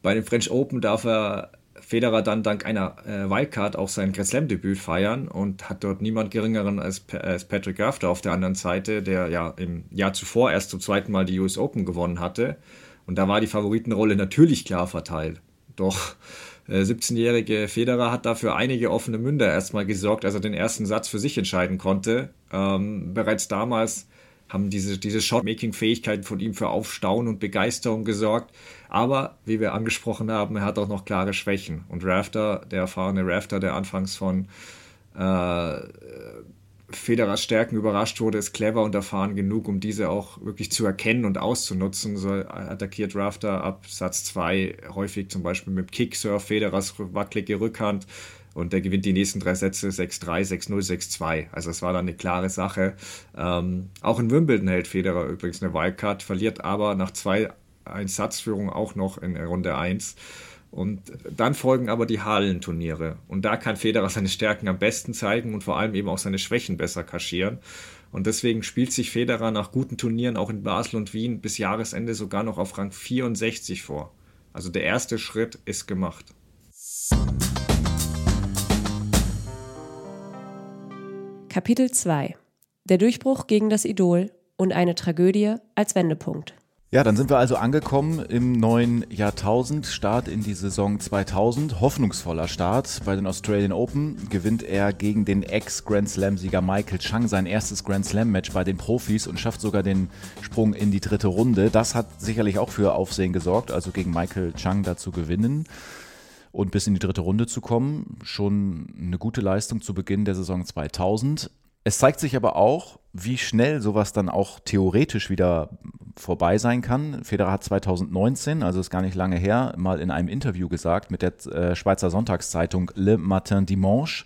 bei den French Open darf er Federer dann dank einer äh, Wildcard auch sein Grand Slam-Debüt feiern und hat dort niemand geringeren als, als Patrick Rafter auf der anderen Seite, der ja im Jahr zuvor erst zum zweiten Mal die US Open gewonnen hatte. Und da war die Favoritenrolle natürlich klar verteilt. Doch 17-jährige Federer hat dafür einige offene Münder erstmal gesorgt, als er den ersten Satz für sich entscheiden konnte. Ähm, bereits damals haben diese, diese Shot-Making-Fähigkeiten von ihm für Aufstauen und Begeisterung gesorgt. Aber, wie wir angesprochen haben, er hat auch noch klare Schwächen. Und Rafter, der erfahrene Rafter, der anfangs von äh, Federers Stärken überrascht wurde, ist clever und erfahren genug, um diese auch wirklich zu erkennen und auszunutzen. So attackiert Rafter ab Satz 2 häufig zum Beispiel mit Kicksurf, Federers wackelige Rückhand, und der gewinnt die nächsten drei Sätze 6-3, 6-0, 6-2. Also es war dann eine klare Sache. Ähm, auch in Wimbledon hält Federer übrigens eine Wildcard, verliert aber nach zwei Einsatzführungen auch noch in Runde 1. Und dann folgen aber die Hallenturniere. Und da kann Federer seine Stärken am besten zeigen und vor allem eben auch seine Schwächen besser kaschieren. Und deswegen spielt sich Federer nach guten Turnieren auch in Basel und Wien bis Jahresende sogar noch auf Rang 64 vor. Also der erste Schritt ist gemacht. Kapitel 2 Der Durchbruch gegen das Idol und eine Tragödie als Wendepunkt. Ja, dann sind wir also angekommen im neuen Jahrtausend, Start in die Saison 2000. Hoffnungsvoller Start bei den Australian Open. Gewinnt er gegen den Ex-Grand Slam-Sieger Michael Chang sein erstes Grand Slam-Match bei den Profis und schafft sogar den Sprung in die dritte Runde. Das hat sicherlich auch für Aufsehen gesorgt, also gegen Michael Chang dazu gewinnen und bis in die dritte Runde zu kommen. Schon eine gute Leistung zu Beginn der Saison 2000. Es zeigt sich aber auch, wie schnell sowas dann auch theoretisch wieder vorbei sein kann. Federer hat 2019, also ist gar nicht lange her, mal in einem Interview gesagt mit der äh, Schweizer Sonntagszeitung Le Matin Dimanche,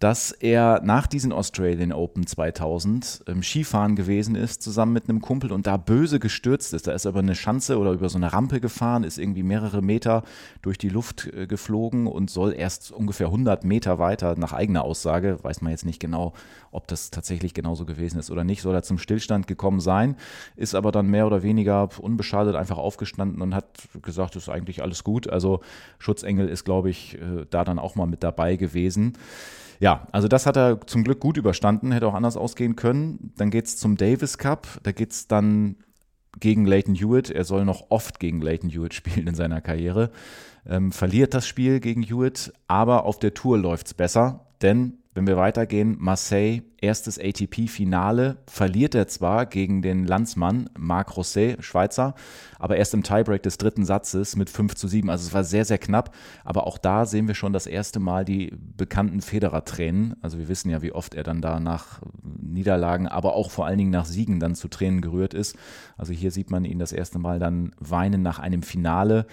dass er nach diesen Australian Open 2000 im Skifahren gewesen ist, zusammen mit einem Kumpel und da böse gestürzt ist. Da ist er über eine Schanze oder über so eine Rampe gefahren, ist irgendwie mehrere Meter durch die Luft äh, geflogen und soll erst ungefähr 100 Meter weiter, nach eigener Aussage, weiß man jetzt nicht genau, ob das tatsächlich genauso gewesen ist oder nicht, soll er zum Stillstand gekommen sein, ist aber dann mehr oder weniger unbeschadet einfach aufgestanden und hat gesagt, ist eigentlich alles gut. Also Schutzengel ist, glaube ich, äh, da dann auch mal mit dabei gewesen. Ja, also das hat er zum Glück gut überstanden, hätte auch anders ausgehen können. Dann geht es zum Davis Cup, da geht es dann gegen Leighton Hewitt. Er soll noch oft gegen Leighton Hewitt spielen in seiner Karriere. Ähm, verliert das Spiel gegen Hewitt, aber auf der Tour läuft es besser, denn wenn wir weitergehen, Marseille, erstes ATP-Finale, verliert er zwar gegen den Landsmann Marc Rosset, Schweizer, aber erst im Tiebreak des dritten Satzes mit 5 zu 7. Also es war sehr, sehr knapp. Aber auch da sehen wir schon das erste Mal die bekannten Federer-Tränen. Also wir wissen ja, wie oft er dann da nach Niederlagen, aber auch vor allen Dingen nach Siegen dann zu Tränen gerührt ist. Also hier sieht man ihn das erste Mal dann weinen nach einem Finale.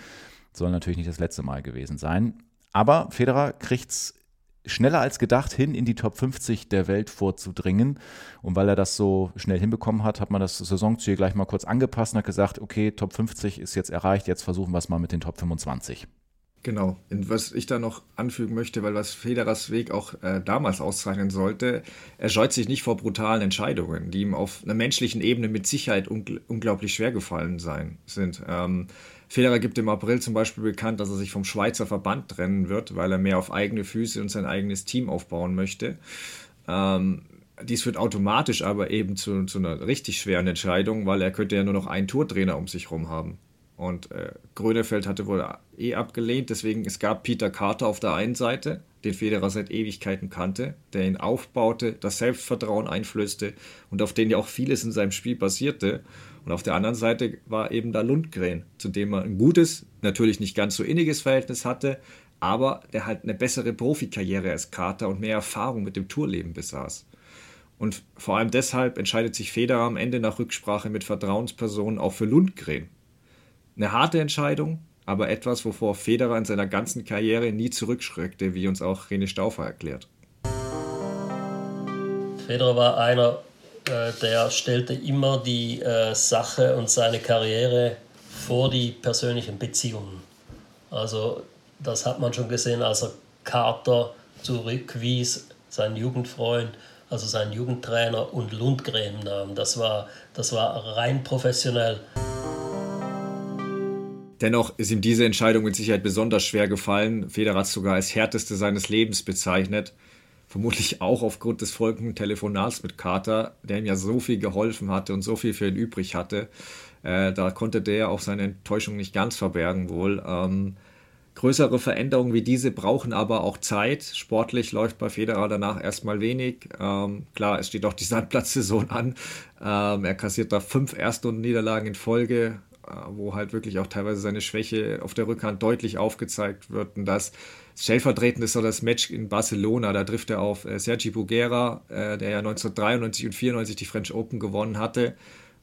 Soll natürlich nicht das letzte Mal gewesen sein. Aber Federer kriegt es schneller als gedacht hin in die Top 50 der Welt vorzudringen. Und weil er das so schnell hinbekommen hat, hat man das Saisonziel gleich mal kurz angepasst und hat gesagt, okay, Top 50 ist jetzt erreicht, jetzt versuchen wir es mal mit den Top 25. Genau. Und was ich da noch anfügen möchte, weil was Federers Weg auch äh, damals auszeichnen sollte, er scheut sich nicht vor brutalen Entscheidungen, die ihm auf einer menschlichen Ebene mit Sicherheit ungl unglaublich schwer gefallen sein, sind. Ähm, Federer gibt im April zum Beispiel bekannt, dass er sich vom Schweizer Verband trennen wird, weil er mehr auf eigene Füße und sein eigenes Team aufbauen möchte. Ähm, dies führt automatisch aber eben zu, zu, einer richtig schweren Entscheidung, weil er könnte ja nur noch einen Tourtrainer um sich herum haben. Und äh, Grönefeld hatte wohl eh abgelehnt, deswegen es gab Peter Carter auf der einen Seite, den Federer seit Ewigkeiten kannte, der ihn aufbaute, das Selbstvertrauen einflößte und auf den ja auch vieles in seinem Spiel basierte. Und auf der anderen Seite war eben da Lundgren, zu dem er ein gutes, natürlich nicht ganz so inniges Verhältnis hatte, aber der halt eine bessere Profikarriere als Carter und mehr Erfahrung mit dem Tourleben besaß. Und vor allem deshalb entscheidet sich Federer am Ende nach Rücksprache mit Vertrauenspersonen auch für Lundgren. Eine harte Entscheidung, aber etwas, wovor Federer in seiner ganzen Karriere nie zurückschreckte, wie uns auch René Stauffer erklärt. Federer war einer, äh, der stellte immer die äh, Sache und seine Karriere vor die persönlichen Beziehungen. Also das hat man schon gesehen, als er Carter zurückwies, seinen Jugendfreund, also seinen Jugendtrainer und Lundgren nahm. Das war, das war rein professionell. Dennoch ist ihm diese Entscheidung mit Sicherheit besonders schwer gefallen. Federer hat es sogar als härteste seines Lebens bezeichnet. Vermutlich auch aufgrund des folgenden Telefonats mit Carter, der ihm ja so viel geholfen hatte und so viel für ihn übrig hatte. Äh, da konnte der auch seine Enttäuschung nicht ganz verbergen wohl. Ähm, größere Veränderungen wie diese brauchen aber auch Zeit. Sportlich läuft bei Federer danach erstmal wenig. Ähm, klar, es steht auch die Sandplatzsaison an. Ähm, er kassiert da fünf Erstrundenniederlagen in Folge, wo halt wirklich auch teilweise seine Schwäche auf der Rückhand deutlich aufgezeigt wird. Und das stellvertretend ist so das Match in Barcelona. Da trifft er auf äh, Sergi Bugera, äh, der ja 1993 und 94 die French Open gewonnen hatte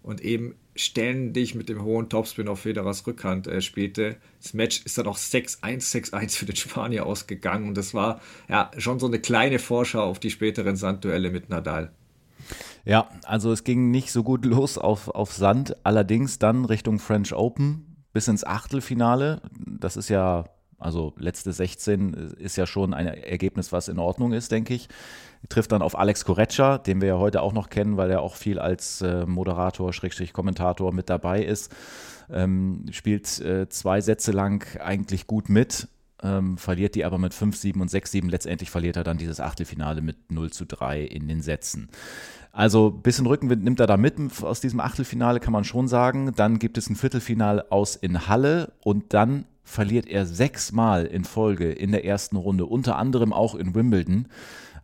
und eben ständig mit dem hohen Topspin auf Federers Rückhand äh, spielte. Das Match ist dann auch 6-1, 6-1 für den Spanier ausgegangen und das war ja schon so eine kleine Vorschau auf die späteren Sandduelle mit Nadal. Ja, also es ging nicht so gut los auf, auf Sand, allerdings dann Richtung French Open bis ins Achtelfinale. Das ist ja, also letzte 16 ist ja schon ein Ergebnis, was in Ordnung ist, denke ich trifft dann auf Alex Korecza, den wir ja heute auch noch kennen, weil er auch viel als äh, Moderator, Schrägstrich Kommentator mit dabei ist. Ähm, spielt äh, zwei Sätze lang eigentlich gut mit, ähm, verliert die aber mit 5-7 und 6-7. Letztendlich verliert er dann dieses Achtelfinale mit 0 zu 3 in den Sätzen. Also ein bisschen Rückenwind nimmt er da mit aus diesem Achtelfinale, kann man schon sagen. Dann gibt es ein Viertelfinale aus in Halle und dann verliert er sechsmal in Folge in der ersten Runde, unter anderem auch in Wimbledon.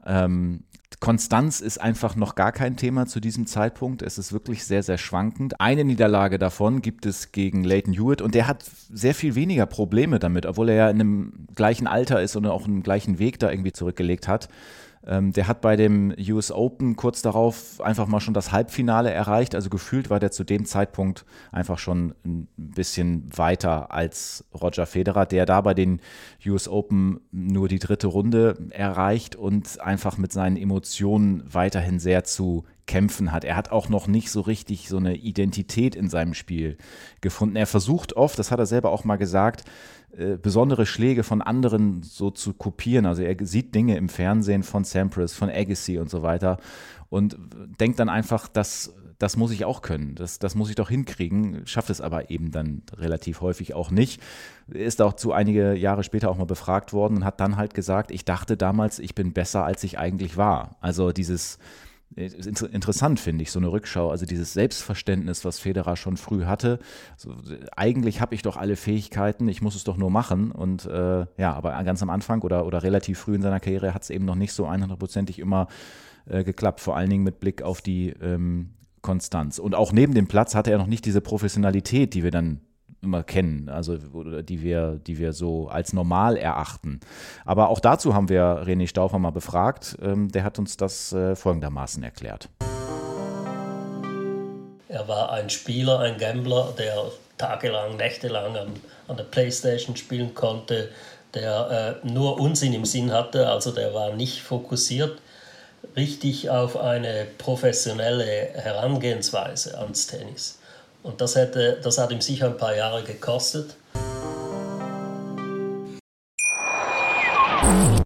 Ähm, Konstanz ist einfach noch gar kein Thema zu diesem Zeitpunkt. Es ist wirklich sehr, sehr schwankend. Eine Niederlage davon gibt es gegen Leighton Hewitt und der hat sehr viel weniger Probleme damit, obwohl er ja in einem gleichen Alter ist und auch einen gleichen Weg da irgendwie zurückgelegt hat. Ähm, der hat bei dem US Open kurz darauf einfach mal schon das Halbfinale erreicht. Also gefühlt war der zu dem Zeitpunkt einfach schon ein bisschen weiter als Roger Federer, der da bei den US Open nur die dritte Runde erreicht und einfach mit seinen Emotionen weiterhin sehr zu kämpfen hat. Er hat auch noch nicht so richtig so eine Identität in seinem Spiel gefunden. Er versucht oft, das hat er selber auch mal gesagt, äh, besondere Schläge von anderen so zu kopieren. Also er sieht Dinge im Fernsehen von Sampras, von Agassi und so weiter und denkt dann einfach, das, das muss ich auch können, das, das muss ich doch hinkriegen, schafft es aber eben dann relativ häufig auch nicht. Ist auch zu einige Jahre später auch mal befragt worden und hat dann halt gesagt, ich dachte damals, ich bin besser, als ich eigentlich war. Also dieses interessant, finde ich, so eine Rückschau. Also dieses Selbstverständnis, was Federer schon früh hatte. So, eigentlich habe ich doch alle Fähigkeiten, ich muss es doch nur machen. Und äh, ja, aber ganz am Anfang oder, oder relativ früh in seiner Karriere hat es eben noch nicht so 100%ig immer äh, geklappt. Vor allen Dingen mit Blick auf die ähm, Konstanz. Und auch neben dem Platz hatte er noch nicht diese Professionalität, die wir dann immer kennen, also die wir, die wir so als normal erachten. Aber auch dazu haben wir René Stauffer mal befragt. Ähm, der hat uns das äh, folgendermaßen erklärt. Er war ein Spieler, ein Gambler, der tagelang, nächtelang an, an der Playstation spielen konnte, der äh, nur Unsinn im Sinn hatte, also der war nicht fokussiert richtig auf eine professionelle Herangehensweise ans Tennis. Und das, hätte, das hat ihm sicher ein paar Jahre gekostet.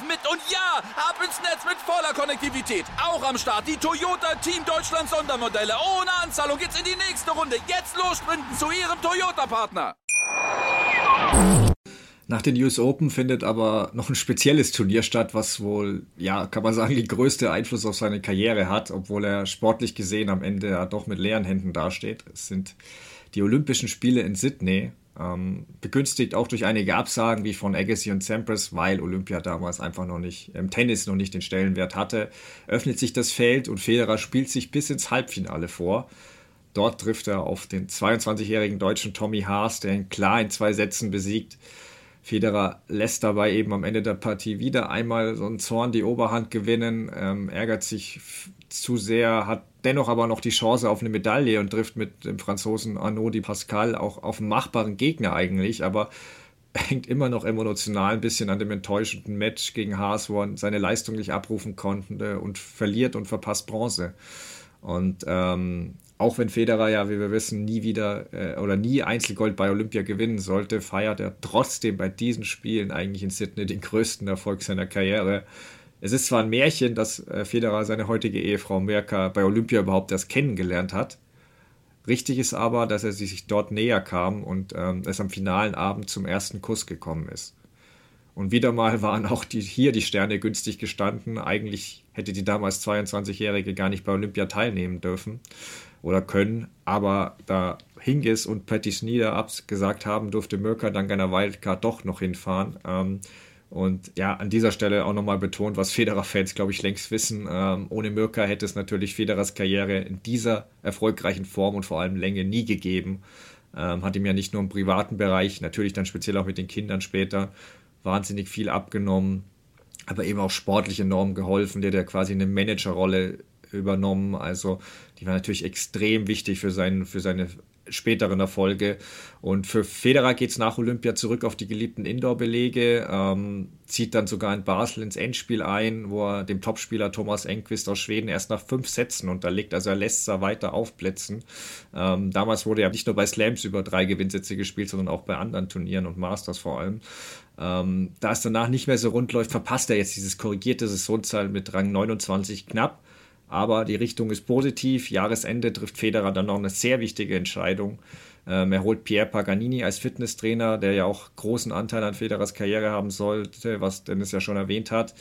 mit. Und ja, ab ins Netz mit voller Konnektivität. Auch am Start die Toyota Team Deutschland Sondermodelle. Ohne Anzahlung geht's in die nächste Runde. Jetzt los sprinten zu ihrem Toyota-Partner. Nach den US Open findet aber noch ein spezielles Turnier statt, was wohl, ja, kann man sagen, die größte Einfluss auf seine Karriere hat, obwohl er sportlich gesehen am Ende ja doch mit leeren Händen dasteht. Es sind die Olympischen Spiele in Sydney, ähm, begünstigt auch durch einige Absagen wie von Agassi und Sampras, weil Olympia damals einfach noch nicht im Tennis noch nicht den Stellenwert hatte, öffnet sich das Feld und Federer spielt sich bis ins Halbfinale vor. Dort trifft er auf den 22-jährigen deutschen Tommy Haas, der ihn klar in zwei Sätzen besiegt. Federer lässt dabei eben am Ende der Partie wieder einmal so einen Zorn die Oberhand gewinnen, ähm, ärgert sich zu sehr, hat dennoch aber noch die Chance auf eine Medaille und trifft mit dem Franzosen Arnaud Di Pascal auch auf einen machbaren Gegner eigentlich, aber hängt immer noch emotional ein bisschen an dem enttäuschenden Match gegen Haas, wo er seine Leistung nicht abrufen konnte und verliert und verpasst Bronze. Und ähm, auch wenn Federer ja, wie wir wissen, nie wieder äh, oder nie Einzelgold bei Olympia gewinnen sollte, feiert er trotzdem bei diesen Spielen eigentlich in Sydney den größten Erfolg seiner Karriere. Es ist zwar ein Märchen, dass äh, Federer seine heutige Ehefrau Merka bei Olympia überhaupt erst kennengelernt hat. Richtig ist aber, dass er sich dort näher kam und ähm, es am finalen Abend zum ersten Kuss gekommen ist. Und wieder mal waren auch die, hier die Sterne günstig gestanden. Eigentlich hätte die damals 22-Jährige gar nicht bei Olympia teilnehmen dürfen oder können. Aber da Hingis und Patty Sneeder gesagt haben, durfte Mirka dank einer Wildcard doch noch hinfahren. Ähm, und ja, an dieser Stelle auch nochmal betont, was Federer-Fans, glaube ich, längst wissen. Ähm, ohne Mirka hätte es natürlich Federers Karriere in dieser erfolgreichen Form und vor allem Länge nie gegeben. Ähm, hat ihm ja nicht nur im privaten Bereich, natürlich dann speziell auch mit den Kindern später, wahnsinnig viel abgenommen, aber eben auch sportlich enorm geholfen. Der hat ja quasi eine Managerrolle übernommen. Also die war natürlich extrem wichtig für, sein, für seine späteren Erfolge. Und für Federer geht es nach Olympia zurück auf die geliebten Indoor-Belege, ähm, zieht dann sogar in Basel ins Endspiel ein, wo er dem Topspieler Thomas Enquist aus Schweden erst nach fünf Sätzen unterlegt. Also er lässt es weiter aufblitzen. Ähm, damals wurde ja nicht nur bei Slams über drei Gewinnsätze gespielt, sondern auch bei anderen Turnieren und Masters vor allem. Ähm, da es danach nicht mehr so rund läuft, verpasst er jetzt dieses korrigierte Saisonzahl mit Rang 29 knapp aber die Richtung ist positiv. Jahresende trifft Federer dann noch eine sehr wichtige Entscheidung. Ähm, er holt Pierre Paganini als Fitnesstrainer, der ja auch großen Anteil an Federers Karriere haben sollte, was Dennis ja schon erwähnt hat.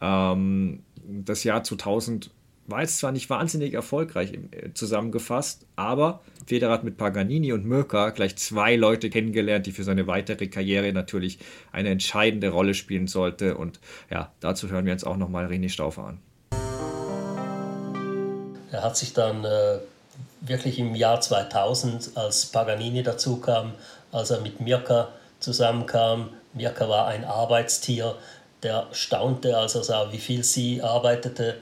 Ähm, das Jahr 2000 war jetzt zwar nicht wahnsinnig erfolgreich äh, zusammengefasst, aber Federer hat mit Paganini und Mirka gleich zwei Leute kennengelernt, die für seine weitere Karriere natürlich eine entscheidende Rolle spielen sollte. Und ja, dazu hören wir uns auch nochmal René Stauffer an. Er hat sich dann äh, wirklich im Jahr 2000, als Paganini dazu kam, als er mit Mirka zusammenkam, Mirka war ein Arbeitstier, der staunte, als er sah, wie viel sie arbeitete.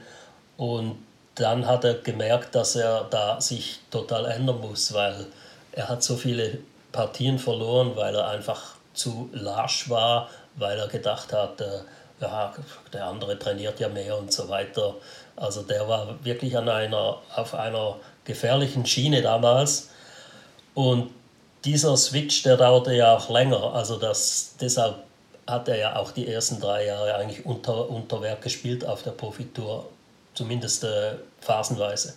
Und dann hat er gemerkt, dass er da sich total ändern muss, weil er hat so viele Partien verloren, weil er einfach zu lasch war, weil er gedacht hat, äh, ja, der andere trainiert ja mehr und so weiter. Also der war wirklich an einer, auf einer gefährlichen Schiene damals. Und dieser Switch, der dauerte ja auch länger. Also das, deshalb hat er ja auch die ersten drei Jahre eigentlich unter, unter Werk gespielt auf der Profitour, zumindest äh, phasenweise.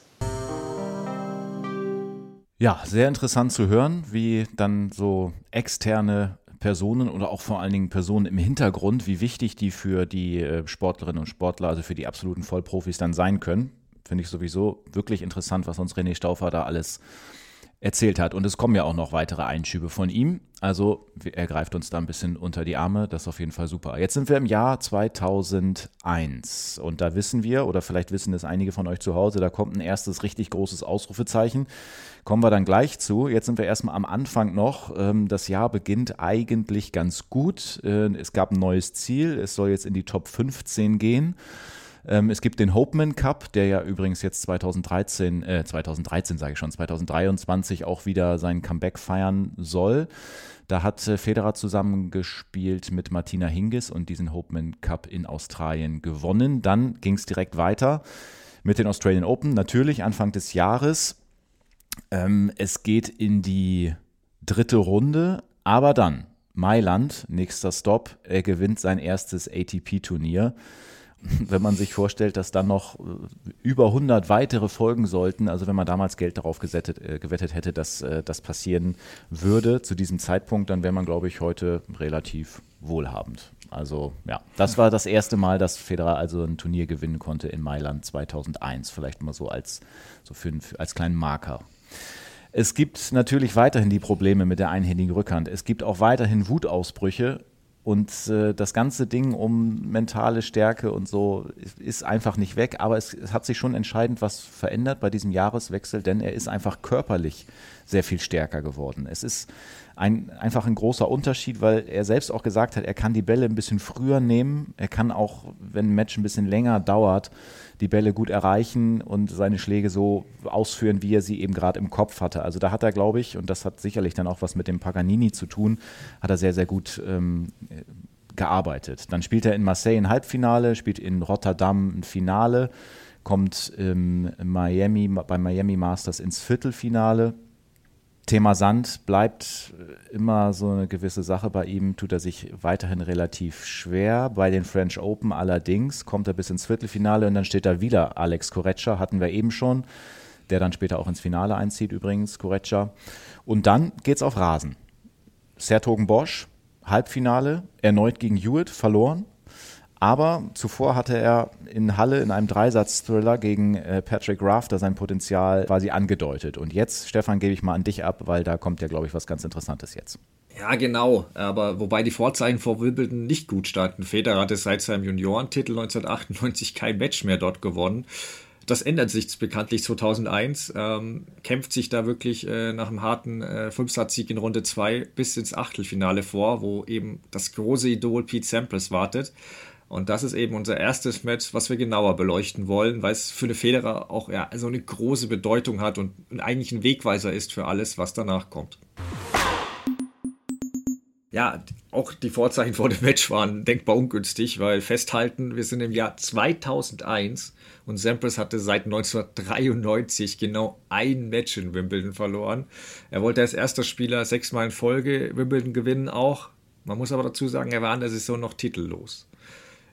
Ja, sehr interessant zu hören, wie dann so externe Personen oder auch vor allen Dingen Personen im Hintergrund, wie wichtig die für die äh, Sportlerinnen und Sportler, also für die absoluten Vollprofis dann sein können. Finde ich sowieso wirklich interessant, was uns René Stauffer da alles erzählt hat. Und es kommen ja auch noch weitere Einschübe von ihm. Also er greift uns da ein bisschen unter die Arme. Das ist auf jeden Fall super. Jetzt sind wir im Jahr 2001 und da wissen wir, oder vielleicht wissen es einige von euch zu Hause, da kommt ein erstes richtig großes Ausrufezeichen. Kommen wir dann gleich zu. Jetzt sind wir erstmal am Anfang noch. Ähm, das Jahr beginnt eigentlich ganz gut. Äh, es gab ein neues Ziel. Es soll jetzt in die Top 15 gehen. Ähm, es gibt den Hopeman Cup, der ja übrigens jetzt 2013, äh, 2013 sage ich schon, 2023 auch wieder sein Comeback feiern soll. Da hat äh, Federer zusammengespielt mit Martina Hingis und diesen Hopeman Cup in Australien gewonnen. Dann ging es direkt weiter mit den Australian Open, natürlich Anfang des Jahres. Ähm, es geht in die dritte Runde, aber dann Mailand, nächster Stop, er gewinnt sein erstes ATP-Turnier wenn man sich vorstellt, dass dann noch äh, über 100 weitere folgen sollten. Also wenn man damals Geld darauf gesettet, äh, gewettet hätte, dass äh, das passieren würde zu diesem Zeitpunkt, dann wäre man, glaube ich, heute relativ wohlhabend. Also ja, das war das erste Mal, dass Federer also ein Turnier gewinnen konnte in Mailand 2001. Vielleicht mal so als, so für, als kleinen Marker. Es gibt natürlich weiterhin die Probleme mit der einhändigen Rückhand. Es gibt auch weiterhin Wutausbrüche und äh, das ganze Ding um mentale Stärke und so ist einfach nicht weg. Aber es, es, hat sich schon entscheidend was verändert bei diesem Jahreswechsel, denn er ist einfach körperlich sehr viel stärker geworden. Es ist ein, einfach ein großer Unterschied, weil er selbst auch gesagt hat, er kann die Bälle ein bisschen früher nehmen. Er kann auch, wenn ein Match ein bisschen länger dauert, die Bälle gut erreichen und seine Schläge so ausführen, wie er sie eben gerade im Kopf hatte. Also da hat er, glaube ich, und das hat sicherlich dann auch was mit dem Paganini zu tun, hat er sehr, sehr gut ähm, gearbeitet. Dann spielt er in Marseille ein Halbfinale, spielt in Rotterdam ein Finale, kommt ähm, Miami, bei Miami Masters ins Viertelfinale Thema Sand bleibt äh, immer so eine gewisse Sache. Bei ihm tut er sich weiterhin relativ schwer. Bei den French Open allerdings kommt er bis ins Viertelfinale und dann steht da wieder Alex Correccia, hatten wir eben schon, der dann später auch ins Finale einzieht übrigens, Correccia. Und dann geht's auf Rasen. Sertogen Bosch, Halbfinale, erneut gegen Hewitt, verloren. Aber zuvor hatte er in Halle in einem Dreisatz-Thriller gegen äh, Patrick Rafter sein Potenzial quasi angedeutet. Und jetzt, Stefan, gebe ich mal an dich ab, weil da kommt ja, glaube ich, was ganz Interessantes jetzt. Ja, genau. Aber wobei die Vorzeichen vor Wimbledon nicht gut standen. Federer hatte seit seinem Juniorentitel 1998 kein Match mehr dort gewonnen. Das ändert sich bekanntlich 2001. Ähm, kämpft sich da wirklich äh, nach einem harten äh, Fünfsatzsieg in Runde 2 bis ins Achtelfinale vor, wo eben das große Idol Pete Sampras wartet. Und das ist eben unser erstes Match, was wir genauer beleuchten wollen, weil es für eine Federer auch ja, so eine große Bedeutung hat und eigentlich ein Wegweiser ist für alles, was danach kommt. Ja, auch die Vorzeichen vor dem Match waren denkbar ungünstig, weil festhalten, wir sind im Jahr 2001 und Sampras hatte seit 1993 genau ein Match in Wimbledon verloren. Er wollte als erster Spieler sechsmal in Folge Wimbledon gewinnen auch. Man muss aber dazu sagen, er war in der Saison noch titellos.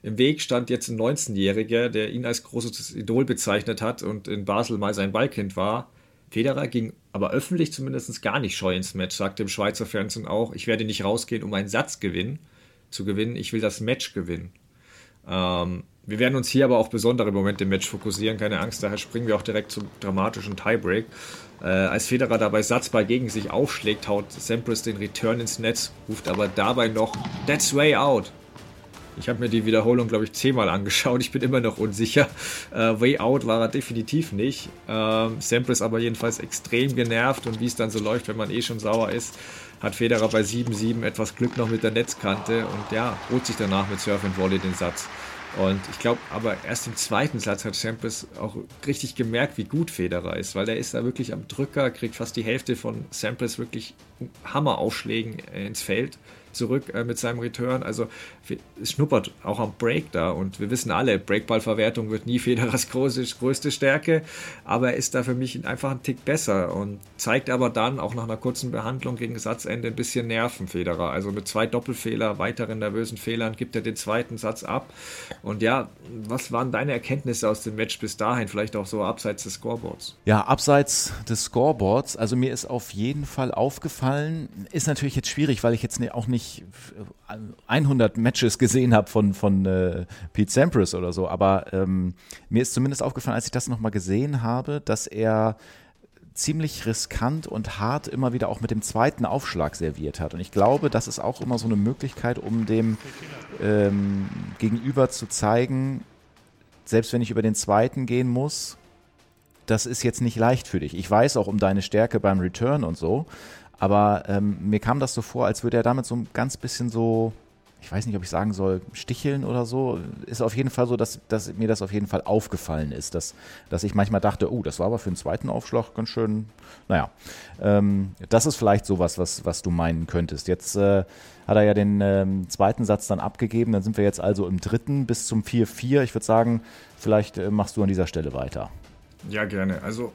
Im Weg stand jetzt ein 19-Jähriger, der ihn als großes Idol bezeichnet hat und in Basel mal sein Ballkind war. Federer ging aber öffentlich zumindest gar nicht scheu ins Match, sagte im Schweizer Fernsehen auch, ich werde nicht rausgehen, um einen Satzgewinn zu gewinnen, ich will das Match gewinnen. Ähm, wir werden uns hier aber auf besondere Momente im Match fokussieren, keine Angst, daher springen wir auch direkt zum dramatischen Tiebreak. Äh, als Federer dabei Satzball gegen sich aufschlägt, haut Sampras den Return ins Netz, ruft aber dabei noch That's way out. Ich habe mir die Wiederholung, glaube ich, zehnmal angeschaut. Ich bin immer noch unsicher. Äh, Way Out war er definitiv nicht. Ähm, Sampras aber jedenfalls extrem genervt und wie es dann so läuft, wenn man eh schon sauer ist, hat Federer bei 7-7 etwas Glück noch mit der Netzkante und ja, holt sich danach mit Surf and Volley den Satz. Und ich glaube, aber erst im zweiten Satz hat Sampras auch richtig gemerkt, wie gut Federer ist, weil er ist da wirklich am Drücker, kriegt fast die Hälfte von Sampras wirklich Hammeraufschlägen ins Feld zurück äh, mit seinem Return. Also es schnuppert auch am Break da und wir wissen alle, Breakballverwertung wird nie Federers große, größte Stärke, aber er ist da für mich einfach ein Tick besser und zeigt aber dann auch nach einer kurzen Behandlung gegen Satzende ein bisschen Nerven Federer. Also mit zwei Doppelfehler, weiteren nervösen Fehlern gibt er den zweiten Satz ab. Und ja, was waren deine Erkenntnisse aus dem Match bis dahin, vielleicht auch so abseits des Scoreboards? Ja, abseits des Scoreboards, also mir ist auf jeden Fall aufgefallen, ist natürlich jetzt schwierig, weil ich jetzt ne, auch nicht nicht 100 Matches gesehen habe von, von äh, Pete Sampras oder so, aber ähm, mir ist zumindest aufgefallen, als ich das nochmal gesehen habe, dass er ziemlich riskant und hart immer wieder auch mit dem zweiten Aufschlag serviert hat. Und ich glaube, das ist auch immer so eine Möglichkeit, um dem ähm, Gegenüber zu zeigen, selbst wenn ich über den zweiten gehen muss, das ist jetzt nicht leicht für dich. Ich weiß auch um deine Stärke beim Return und so, aber ähm, mir kam das so vor, als würde er damit so ein ganz bisschen so, ich weiß nicht, ob ich sagen soll, sticheln oder so. Ist auf jeden Fall so, dass, dass mir das auf jeden Fall aufgefallen ist, dass, dass ich manchmal dachte, oh, das war aber für den zweiten Aufschlag ganz schön, naja. Ähm, das ist vielleicht sowas, was, was du meinen könntest. Jetzt äh, hat er ja den ähm, zweiten Satz dann abgegeben, dann sind wir jetzt also im dritten bis zum 4-4. Ich würde sagen, vielleicht äh, machst du an dieser Stelle weiter. Ja, gerne. Also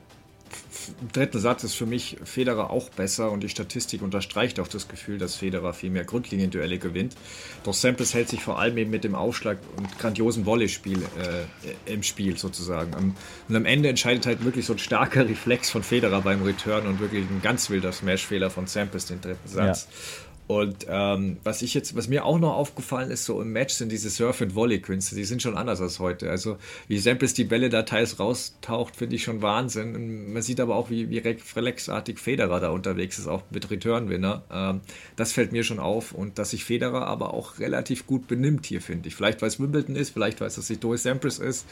im dritten Satz ist für mich Federer auch besser und die Statistik unterstreicht auch das Gefühl, dass Federer viel mehr Grundlinienduelle gewinnt. Doch Samples hält sich vor allem eben mit dem Aufschlag und grandiosen Volleyspiel äh, im Spiel sozusagen. Und am Ende entscheidet halt wirklich so ein starker Reflex von Federer beim Return und wirklich ein ganz wilder Smash-Fehler von Samples den dritten Satz. Ja. Und ähm, was ich jetzt, was mir auch noch aufgefallen ist, so im Match sind diese Surf- and Volley-Künste, die sind schon anders als heute. Also wie Samples die Bälle da teils raustaucht, finde ich schon Wahnsinn. Und man sieht aber auch, wie, wie reflexartig Federer da unterwegs ist, auch mit Return-Winner. Ähm, das fällt mir schon auf und dass sich Federer aber auch relativ gut benimmt hier, finde ich. Vielleicht weil es Wimbledon ist, vielleicht weil es dass Doris Sampras ist.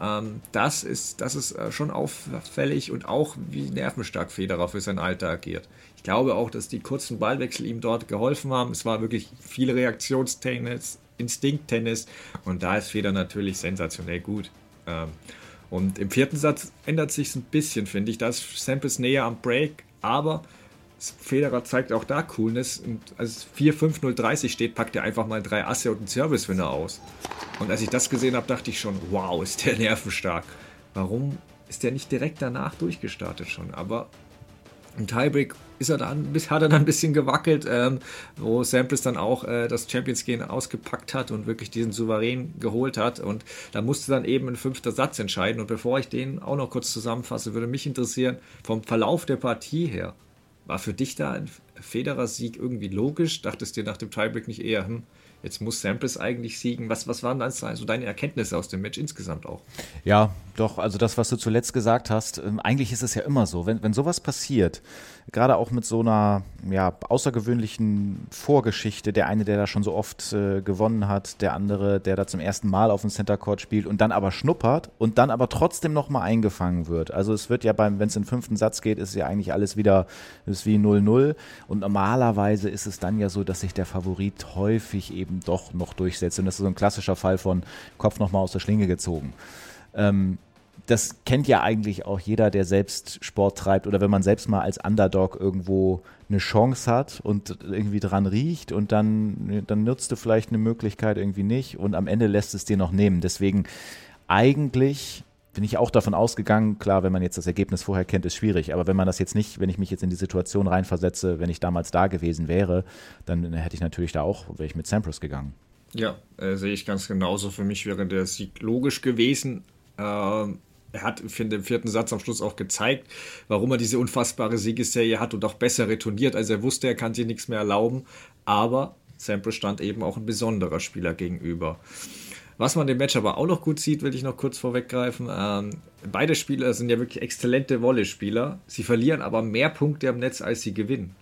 Ähm, das ist, das ist äh, schon auffällig und auch wie nervenstark Federer für sein Alter agiert glaube auch, dass die kurzen Ballwechsel ihm dort geholfen haben. Es war wirklich viel Reaktionstennis, Instinkttennis und da ist Feder natürlich sensationell gut. Ähm, und im vierten Satz ändert sich ein bisschen, finde ich. Da ist Samples näher am Break, aber Federer zeigt auch da Coolness. Und als 4-5-0-30 steht, packt er einfach mal drei Asse und einen Service-Winner aus. Und als ich das gesehen habe, dachte ich schon, wow, ist der nervenstark. Warum ist der nicht direkt danach durchgestartet schon? Aber im Tiebreak ist er dann, hat er dann ein bisschen gewackelt, ähm, wo Samples dann auch äh, das Champions Gehen ausgepackt hat und wirklich diesen Souverän geholt hat. Und da musste dann eben ein fünfter Satz entscheiden. Und bevor ich den auch noch kurz zusammenfasse, würde mich interessieren, vom Verlauf der Partie her, war für dich da ein Federer-Sieg irgendwie logisch? Dachtest du dir nach dem Tiebreak nicht eher, hm, jetzt muss Samples eigentlich siegen. Was, was waren dann also deine Erkenntnisse aus dem Match insgesamt auch? Ja, doch, also das, was du zuletzt gesagt hast, ähm, eigentlich ist es ja immer so, wenn, wenn sowas passiert, gerade auch mit so einer ja, außergewöhnlichen Vorgeschichte, der eine, der da schon so oft äh, gewonnen hat, der andere, der da zum ersten Mal auf dem Center Court spielt und dann aber schnuppert und dann aber trotzdem nochmal eingefangen wird. Also es wird ja beim, wenn es in den fünften Satz geht, ist ja eigentlich alles wieder, ist wie 0-0 und normalerweise ist es dann ja so, dass sich der Favorit häufig eben doch noch durchsetzt und das ist so ein klassischer Fall von Kopf nochmal aus der Schlinge gezogen. Ähm, das kennt ja eigentlich auch jeder, der selbst Sport treibt oder wenn man selbst mal als Underdog irgendwo eine Chance hat und irgendwie dran riecht und dann, dann nutzt du vielleicht eine Möglichkeit irgendwie nicht und am Ende lässt es dir noch nehmen. Deswegen eigentlich bin ich auch davon ausgegangen, klar, wenn man jetzt das Ergebnis vorher kennt, ist schwierig, aber wenn man das jetzt nicht, wenn ich mich jetzt in die Situation reinversetze, wenn ich damals da gewesen wäre, dann hätte ich natürlich da auch, wäre ich mit Sampras gegangen. Ja, äh, sehe ich ganz genauso. Für mich wäre der Sieg logisch gewesen. Ähm, er hat, im vierten Satz am Schluss auch gezeigt, warum er diese unfassbare Siegesserie hat und auch besser retourniert. Also er wusste, er kann sich nichts mehr erlauben, aber Sampras stand eben auch ein besonderer Spieler gegenüber. Was man dem Match aber auch noch gut sieht, will ich noch kurz vorweggreifen. Ähm, beide Spieler sind ja wirklich exzellente Wolle-Spieler. Sie verlieren aber mehr Punkte am Netz, als sie gewinnen.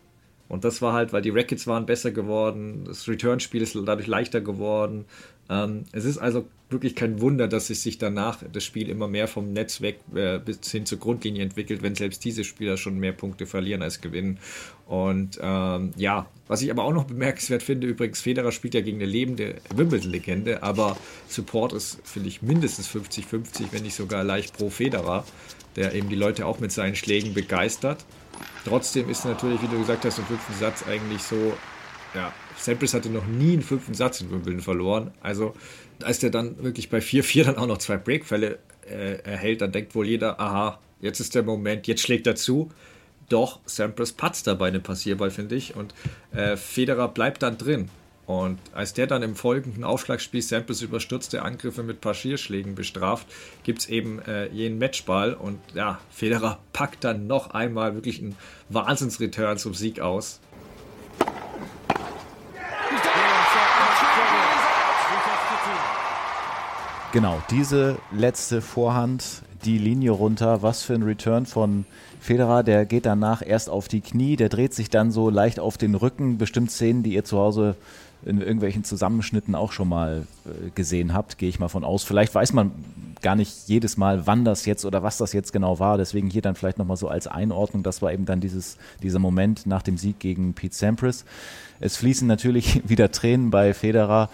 Und das war halt, weil die Rackets waren besser geworden, das Return-Spiel ist dadurch leichter geworden. Ähm, es ist also wirklich kein Wunder, dass es sich danach das Spiel immer mehr vom Netz weg äh, bis hin zur Grundlinie entwickelt, wenn selbst diese Spieler schon mehr Punkte verlieren als gewinnen. Und ähm, ja, was ich aber auch noch bemerkenswert finde, übrigens, Federer spielt ja gegen eine lebende Wimbledon-Legende, aber Support ist, finde ich, mindestens 50-50, wenn nicht sogar leicht pro Federer, der eben die Leute auch mit seinen Schlägen begeistert. Trotzdem ist natürlich, wie du gesagt hast, im fünften Satz eigentlich so, ja, Sampras hatte noch nie einen fünften Satz in Wimbledon verloren. Also, als der dann wirklich bei 4-4 dann auch noch zwei Breakfälle äh, erhält, dann denkt wohl jeder, aha, jetzt ist der Moment, jetzt schlägt er zu. Doch Sampras patzt dabei den Passierball, finde ich. Und äh, Federer bleibt dann drin. Und als der dann im folgenden Aufschlagspiel Samples überstürzte Angriffe mit Passierschlägen bestraft, gibt es eben äh, jenen Matchball. Und ja, Federer packt dann noch einmal wirklich einen Wahnsinnsreturn zum Sieg aus. Genau, diese letzte Vorhand, die Linie runter, was für ein Return von Federer, der geht danach erst auf die Knie, der dreht sich dann so leicht auf den Rücken, bestimmt Szenen, die ihr zu Hause in irgendwelchen Zusammenschnitten auch schon mal äh, gesehen habt, gehe ich mal von aus. Vielleicht weiß man gar nicht jedes Mal, wann das jetzt oder was das jetzt genau war. Deswegen hier dann vielleicht nochmal so als Einordnung. Das war eben dann dieses, dieser Moment nach dem Sieg gegen Pete Sampras. Es fließen natürlich wieder Tränen bei Federer.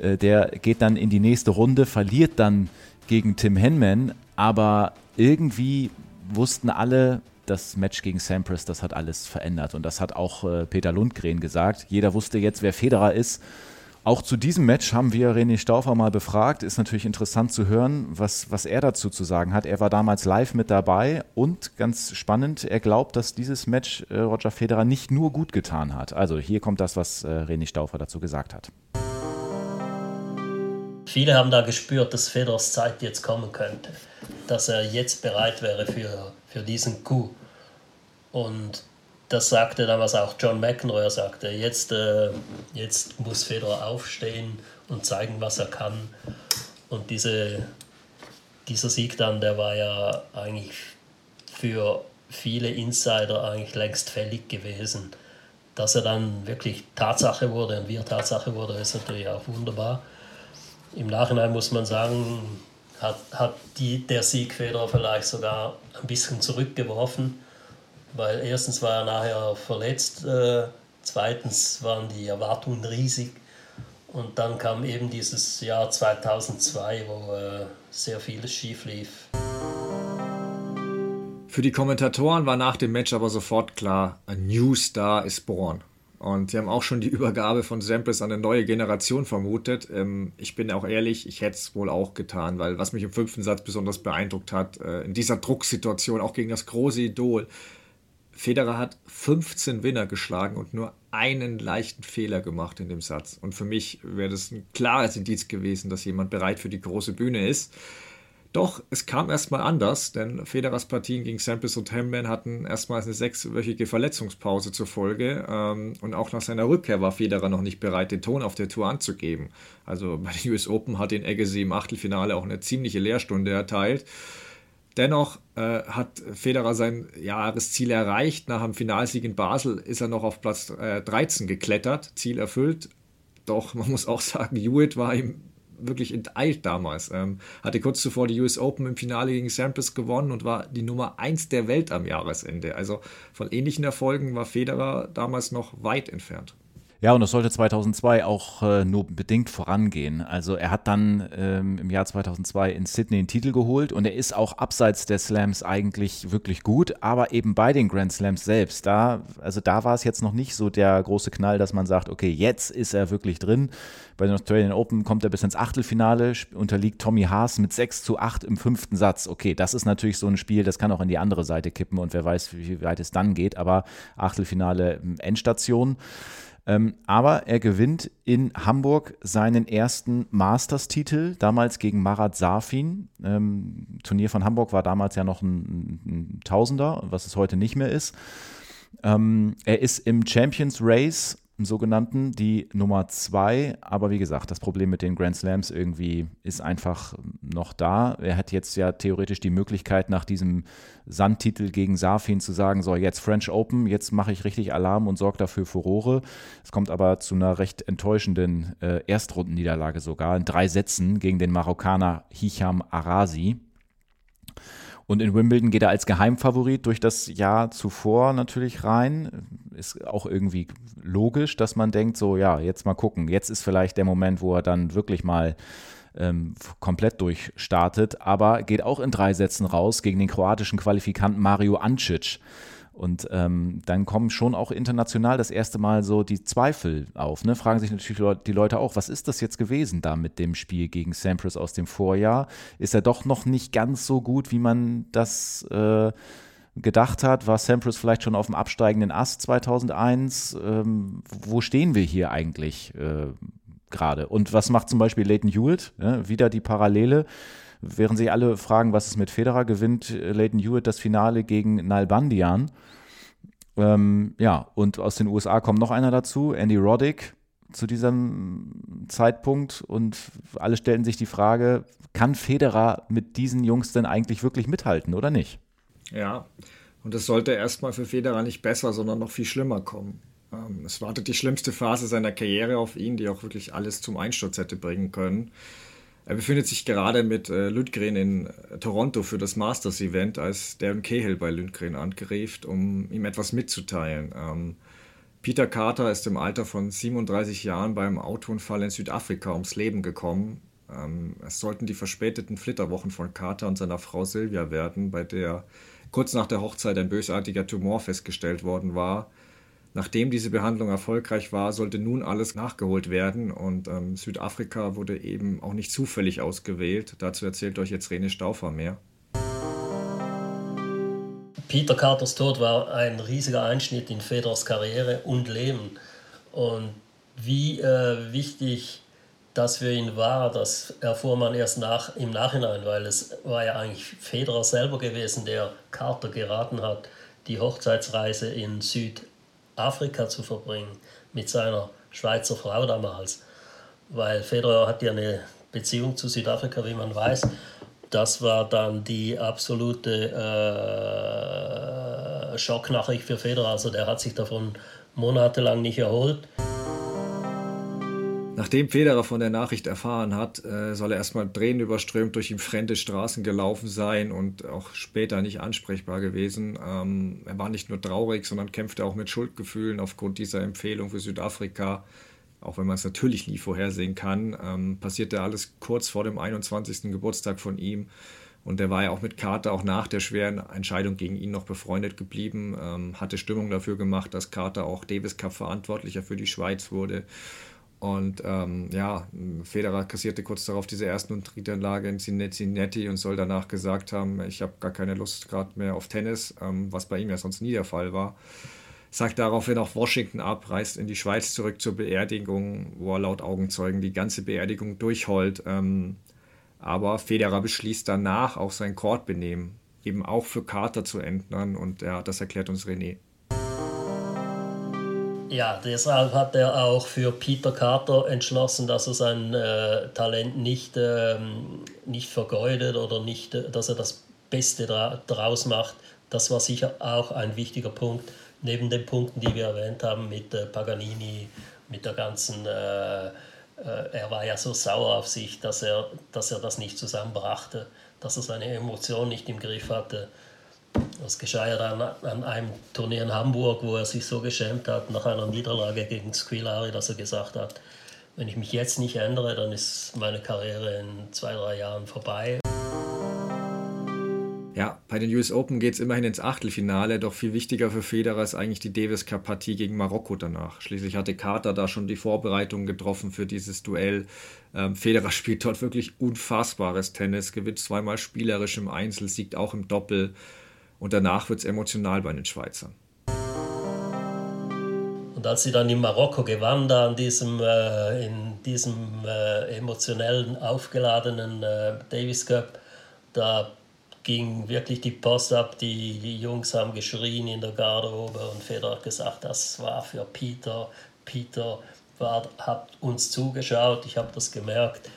Äh, der geht dann in die nächste Runde, verliert dann gegen Tim Henman, aber irgendwie wussten alle, das Match gegen Sampras, das hat alles verändert. Und das hat auch äh, Peter Lundgren gesagt. Jeder wusste jetzt, wer Federer ist. Auch zu diesem Match haben wir René Stauffer mal befragt. Ist natürlich interessant zu hören, was, was er dazu zu sagen hat. Er war damals live mit dabei und ganz spannend, er glaubt, dass dieses Match äh, Roger Federer nicht nur gut getan hat. Also hier kommt das, was äh, René Stauffer dazu gesagt hat. Viele haben da gespürt, dass Federers Zeit jetzt kommen könnte, dass er jetzt bereit wäre für, für diesen Coup. Und das sagte damals auch John McEnroe, er sagte, jetzt, äh, jetzt muss Federer aufstehen und zeigen, was er kann. Und diese, dieser Sieg dann, der war ja eigentlich für viele Insider eigentlich längst fällig gewesen. Dass er dann wirklich Tatsache wurde und wir Tatsache wurde, ist natürlich auch wunderbar. Im Nachhinein muss man sagen, hat, hat die, der Sieg Federer vielleicht sogar ein bisschen zurückgeworfen weil erstens war er nachher verletzt, äh, zweitens waren die Erwartungen riesig und dann kam eben dieses Jahr 2002, wo äh, sehr vieles schief lief. Für die Kommentatoren war nach dem Match aber sofort klar, ein New Star ist born. Und sie haben auch schon die Übergabe von Samples an eine neue Generation vermutet. Ähm, ich bin auch ehrlich, ich hätte es wohl auch getan, weil was mich im fünften Satz besonders beeindruckt hat, äh, in dieser Drucksituation, auch gegen das große Idol, Federer hat 15 Winner geschlagen und nur einen leichten Fehler gemacht in dem Satz. Und für mich wäre das ein klares Indiz gewesen, dass jemand bereit für die große Bühne ist. Doch es kam erstmal anders, denn Federers Partien gegen Samples und Hemman hatten erstmals eine sechswöchige Verletzungspause zur Folge. Ähm, und auch nach seiner Rückkehr war Federer noch nicht bereit, den Ton auf der Tour anzugeben. Also bei den US Open hat den Agassi im Achtelfinale auch eine ziemliche Lehrstunde erteilt. Dennoch äh, hat Federer sein Jahresziel erreicht. Nach dem Finalsieg in Basel ist er noch auf Platz äh, 13 geklettert, Ziel erfüllt. Doch man muss auch sagen, Hewitt war ihm wirklich enteilt damals. Ähm, hatte kurz zuvor die US Open im Finale gegen Sampras gewonnen und war die Nummer 1 der Welt am Jahresende. Also von ähnlichen Erfolgen war Federer damals noch weit entfernt. Ja, und das sollte 2002 auch äh, nur bedingt vorangehen. Also er hat dann ähm, im Jahr 2002 in Sydney einen Titel geholt und er ist auch abseits der Slams eigentlich wirklich gut, aber eben bei den Grand Slams selbst, da, also da war es jetzt noch nicht so der große Knall, dass man sagt, okay, jetzt ist er wirklich drin. Bei den Australian Open kommt er bis ins Achtelfinale, unterliegt Tommy Haas mit 6 zu 8 im fünften Satz. Okay, das ist natürlich so ein Spiel, das kann auch in die andere Seite kippen und wer weiß, wie weit es dann geht, aber Achtelfinale Endstation. Ähm, aber er gewinnt in Hamburg seinen ersten Masters-Titel, damals gegen Marat Safin. Ähm, Turnier von Hamburg war damals ja noch ein, ein Tausender, was es heute nicht mehr ist. Ähm, er ist im Champions Race im sogenannten, die Nummer zwei. Aber wie gesagt, das Problem mit den Grand Slams irgendwie ist einfach noch da. Er hat jetzt ja theoretisch die Möglichkeit, nach diesem Sandtitel gegen Safin zu sagen, so jetzt French Open, jetzt mache ich richtig Alarm und sorge dafür Furore. Es kommt aber zu einer recht enttäuschenden äh, Erstrundenniederlage sogar, in drei Sätzen gegen den Marokkaner Hicham Arasi. Und in Wimbledon geht er als Geheimfavorit durch das Jahr zuvor natürlich rein. Ist auch irgendwie logisch, dass man denkt, so ja, jetzt mal gucken. Jetzt ist vielleicht der Moment, wo er dann wirklich mal ähm, komplett durchstartet. Aber geht auch in drei Sätzen raus gegen den kroatischen Qualifikanten Mario Ancic. Und ähm, dann kommen schon auch international das erste Mal so die Zweifel auf. Ne? Fragen sich natürlich die Leute auch, was ist das jetzt gewesen da mit dem Spiel gegen Sampras aus dem Vorjahr? Ist er doch noch nicht ganz so gut, wie man das äh, gedacht hat? War Sampras vielleicht schon auf dem absteigenden Ast 2001? Ähm, wo stehen wir hier eigentlich äh, gerade? Und was macht zum Beispiel Leighton Hewitt? Ja, wieder die Parallele. Während sich alle fragen, was ist mit Federer, gewinnt Leighton Hewitt das Finale gegen Nalbandian. Ähm, ja, und aus den USA kommt noch einer dazu, Andy Roddick zu diesem Zeitpunkt und alle stellen sich die Frage, kann Federer mit diesen Jungs denn eigentlich wirklich mithalten oder nicht? Ja, und es sollte erstmal für Federer nicht besser, sondern noch viel schlimmer kommen. Ähm, es wartet die schlimmste Phase seiner Karriere auf ihn, die auch wirklich alles zum Einsturz hätte bringen können. Er befindet sich gerade mit äh, Lundgren in äh, Toronto für das Masters-Event, als Darren Cahill bei Lundgren angerieft, um ihm etwas mitzuteilen. Ähm, Peter Carter ist im Alter von 37 Jahren beim Autounfall in Südafrika ums Leben gekommen. Ähm, es sollten die verspäteten Flitterwochen von Carter und seiner Frau Sylvia werden, bei der kurz nach der Hochzeit ein bösartiger Tumor festgestellt worden war. Nachdem diese Behandlung erfolgreich war, sollte nun alles nachgeholt werden und ähm, Südafrika wurde eben auch nicht zufällig ausgewählt. Dazu erzählt euch jetzt Rene Stauffer mehr. Peter Carters Tod war ein riesiger Einschnitt in Federers Karriere und Leben. Und wie äh, wichtig das für ihn war, das erfuhr man erst nach, im Nachhinein, weil es war ja eigentlich Federer selber gewesen, der Carter geraten hat, die Hochzeitsreise in Südafrika zu verbringen mit seiner Schweizer Frau damals. Weil Federer hat ja eine Beziehung zu Südafrika, wie man weiß. Das war dann die absolute äh, Schocknachricht für Federer. Also der hat sich davon monatelang nicht erholt. Nachdem Federer von der Nachricht erfahren hat, äh, soll er erstmal Tränen überströmt durch fremde Straßen gelaufen sein und auch später nicht ansprechbar gewesen. Ähm, er war nicht nur traurig, sondern kämpfte auch mit Schuldgefühlen aufgrund dieser Empfehlung für Südafrika. Auch wenn man es natürlich nie vorhersehen kann, ähm, passierte alles kurz vor dem 21. Geburtstag von ihm. Und er war ja auch mit Carter auch nach der schweren Entscheidung gegen ihn noch befreundet geblieben, ähm, hatte Stimmung dafür gemacht, dass Carter auch Davis Cup Verantwortlicher für die Schweiz wurde. Und ähm, ja, Federer kassierte kurz darauf diese ersten und Drittanlage in Cincinnati und soll danach gesagt haben, ich habe gar keine Lust gerade mehr auf Tennis, ähm, was bei ihm ja sonst nie der Fall war. Sagt daraufhin auch Washington ab, reist in die Schweiz zurück zur Beerdigung, wo er laut Augenzeugen die ganze Beerdigung durchheult. Ähm, aber Federer beschließt danach auch sein Courtbenehmen eben auch für Carter zu ändern und ja, das erklärt uns René. Ja, deshalb hat er auch für Peter Carter entschlossen, dass er sein äh, Talent nicht, ähm, nicht vergeudet oder nicht, äh, dass er das Beste dra daraus macht. Das war sicher auch ein wichtiger Punkt, neben den Punkten, die wir erwähnt haben mit äh, Paganini, mit der ganzen, äh, äh, er war ja so sauer auf sich, dass er, dass er das nicht zusammenbrachte, dass er seine Emotionen nicht im Griff hatte das geschah ja dann an einem Turnier in Hamburg, wo er sich so geschämt hat nach einer Niederlage gegen Squilari, dass er gesagt hat, wenn ich mich jetzt nicht ändere, dann ist meine Karriere in zwei, drei Jahren vorbei. Ja, bei den US Open geht es immerhin ins Achtelfinale, doch viel wichtiger für Federer ist eigentlich die Davis Cup Partie gegen Marokko danach. Schließlich hatte Carter da schon die Vorbereitungen getroffen für dieses Duell. Ähm, Federer spielt dort wirklich unfassbares Tennis, gewinnt zweimal spielerisch im Einzel, siegt auch im Doppel. Und danach wird es emotional bei den Schweizern. Und als sie dann in Marokko gewann, da in diesem, äh, in diesem äh, emotionellen, aufgeladenen äh, Davis Cup, da ging wirklich die Post ab. Die, Jungs haben geschrien in der Garderobe und Federer hat gesagt, das war für Peter. Peter war, hat uns zugeschaut, ich habe das gemerkt.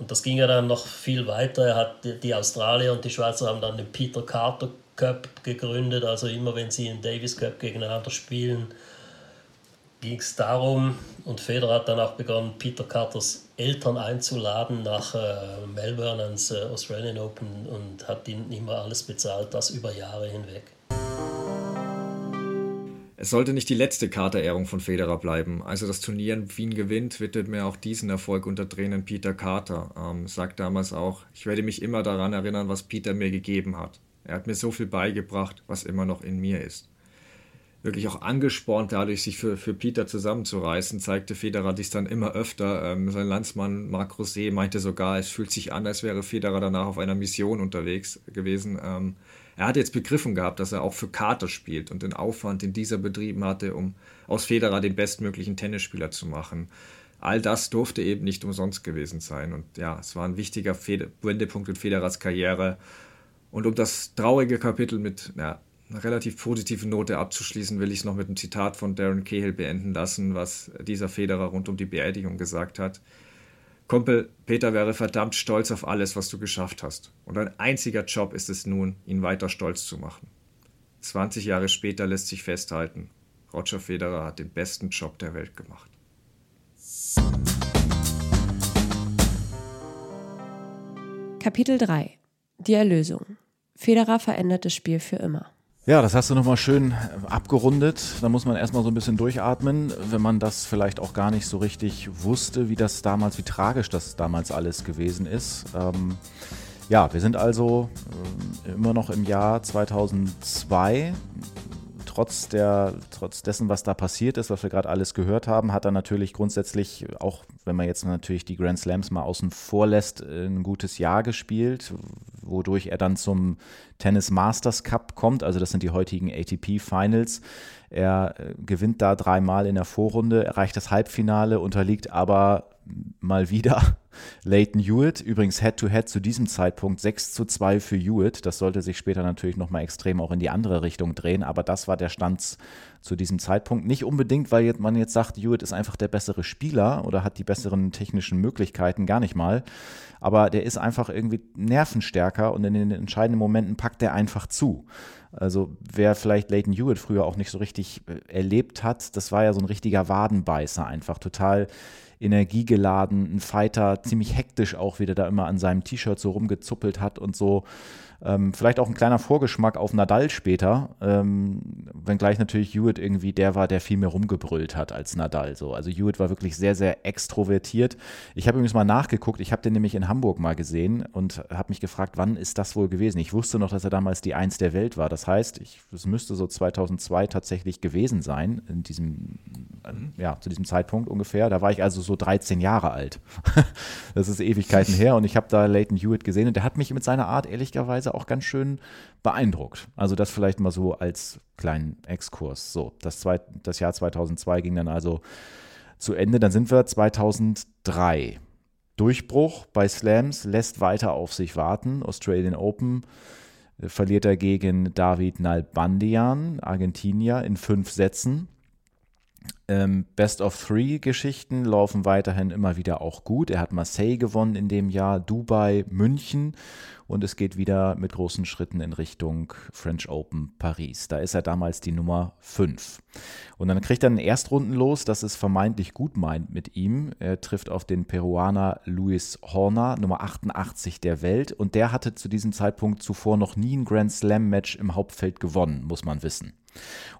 Und das ging ja dann noch viel weiter. Er hat die Australier und die Schweizer haben dann den Peter Carter Cup gegründet. Also immer wenn sie in Davis Cup gegeneinander spielen, ging es darum, und Federer hat dann auch begonnen, Peter Carters Eltern einzuladen nach äh, Melbourne ans äh, Australian Open und hat ihnen immer alles bezahlt, das über Jahre hinweg. Es sollte nicht die letzte Carter-Ehrung von Federer bleiben. Als er das Turnier in Wien gewinnt, widmet mir auch diesen Erfolg unter Trainern Peter Carter. Ähm, sagt damals auch, ich werde mich immer daran erinnern, was Peter mir gegeben hat. Er hat mir so viel beigebracht, was immer noch in mir ist. Wirklich auch angespornt dadurch, sich für, für Peter zusammenzureißen, zeigte Federer dies dann immer öfter. Ähm, sein Landsmann Marc Rosé meinte sogar, es fühlt sich an, als wäre Federer danach auf einer Mission unterwegs gewesen. Ähm, er hat jetzt begriffen gehabt, dass er auch für Kater spielt und den Aufwand, den dieser betrieben hatte, um aus Federer den bestmöglichen Tennisspieler zu machen. All das durfte eben nicht umsonst gewesen sein. Und ja, es war ein wichtiger Wendepunkt in Federers Karriere. Und um das traurige Kapitel mit ja, einer relativ positiven Note abzuschließen, will ich es noch mit einem Zitat von Darren Cahill beenden lassen, was dieser Federer rund um die Beerdigung gesagt hat. Kumpel, Peter wäre verdammt stolz auf alles, was du geschafft hast. Und ein einziger Job ist es nun, ihn weiter stolz zu machen. 20 Jahre später lässt sich festhalten, Roger Federer hat den besten Job der Welt gemacht. Kapitel 3 Die Erlösung. Federer verändert das Spiel für immer. Ja, das hast du nochmal schön abgerundet. Da muss man erstmal so ein bisschen durchatmen, wenn man das vielleicht auch gar nicht so richtig wusste, wie das damals, wie tragisch das damals alles gewesen ist. Ähm, ja, wir sind also äh, immer noch im Jahr 2002. trotz, der, trotz dessen, was da passiert ist, was wir gerade alles gehört haben, hat er natürlich grundsätzlich, auch wenn man jetzt natürlich die Grand Slams mal außen vor lässt, ein gutes Jahr gespielt, wodurch er dann zum Tennis Masters Cup kommt. Also das sind die heutigen ATP Finals. Er äh, gewinnt da dreimal in der Vorrunde, erreicht das Halbfinale, unterliegt aber mal wieder Leighton Hewitt. Übrigens Head-to-Head -head zu diesem Zeitpunkt 6 zu 2 für Hewitt. Das sollte sich später natürlich nochmal extrem auch in die andere Richtung drehen, aber das war der Stand zu diesem Zeitpunkt. Nicht unbedingt, weil man jetzt sagt, Hewitt ist einfach der bessere Spieler oder hat die besseren technischen Möglichkeiten, gar nicht mal. Aber der ist einfach irgendwie nervenstärker und in den entscheidenden Momenten packt er einfach zu. Also wer vielleicht Leighton Hewitt früher auch nicht so richtig äh, erlebt hat, das war ja so ein richtiger Wadenbeißer einfach, total energiegeladen, ein Fighter, ziemlich hektisch auch wieder da immer an seinem T-Shirt so rumgezuppelt hat und so. Ähm, vielleicht auch ein kleiner Vorgeschmack auf Nadal später, ähm, wenngleich natürlich Hewitt irgendwie der war, der viel mehr rumgebrüllt hat als Nadal. So. Also Hewitt war wirklich sehr, sehr extrovertiert. Ich habe übrigens mal nachgeguckt, ich habe den nämlich in Hamburg mal gesehen und habe mich gefragt, wann ist das wohl gewesen? Ich wusste noch, dass er damals die Eins der Welt war. Das heißt, es müsste so 2002 tatsächlich gewesen sein, in diesem, äh, ja, zu diesem Zeitpunkt ungefähr. Da war ich also so 13 Jahre alt. das ist Ewigkeiten her und ich habe da Leighton Hewitt gesehen und der hat mich mit seiner Art ehrlicherweise teilweise auch ganz schön beeindruckt. Also das vielleicht mal so als kleinen Exkurs. So, das, zwei, das Jahr 2002 ging dann also zu Ende. Dann sind wir 2003. Durchbruch bei Slams lässt weiter auf sich warten. Australian Open äh, verliert er gegen David Nalbandian, Argentinier, in fünf Sätzen. Ähm, Best of Three Geschichten laufen weiterhin immer wieder auch gut. Er hat Marseille gewonnen in dem Jahr, Dubai, München und es geht wieder mit großen Schritten in Richtung French Open Paris. Da ist er damals die Nummer 5. Und dann kriegt er einen Erstrunden los, das es vermeintlich gut meint mit ihm. Er trifft auf den Peruaner Luis Horner, Nummer 88 der Welt und der hatte zu diesem Zeitpunkt zuvor noch nie ein Grand Slam Match im Hauptfeld gewonnen, muss man wissen.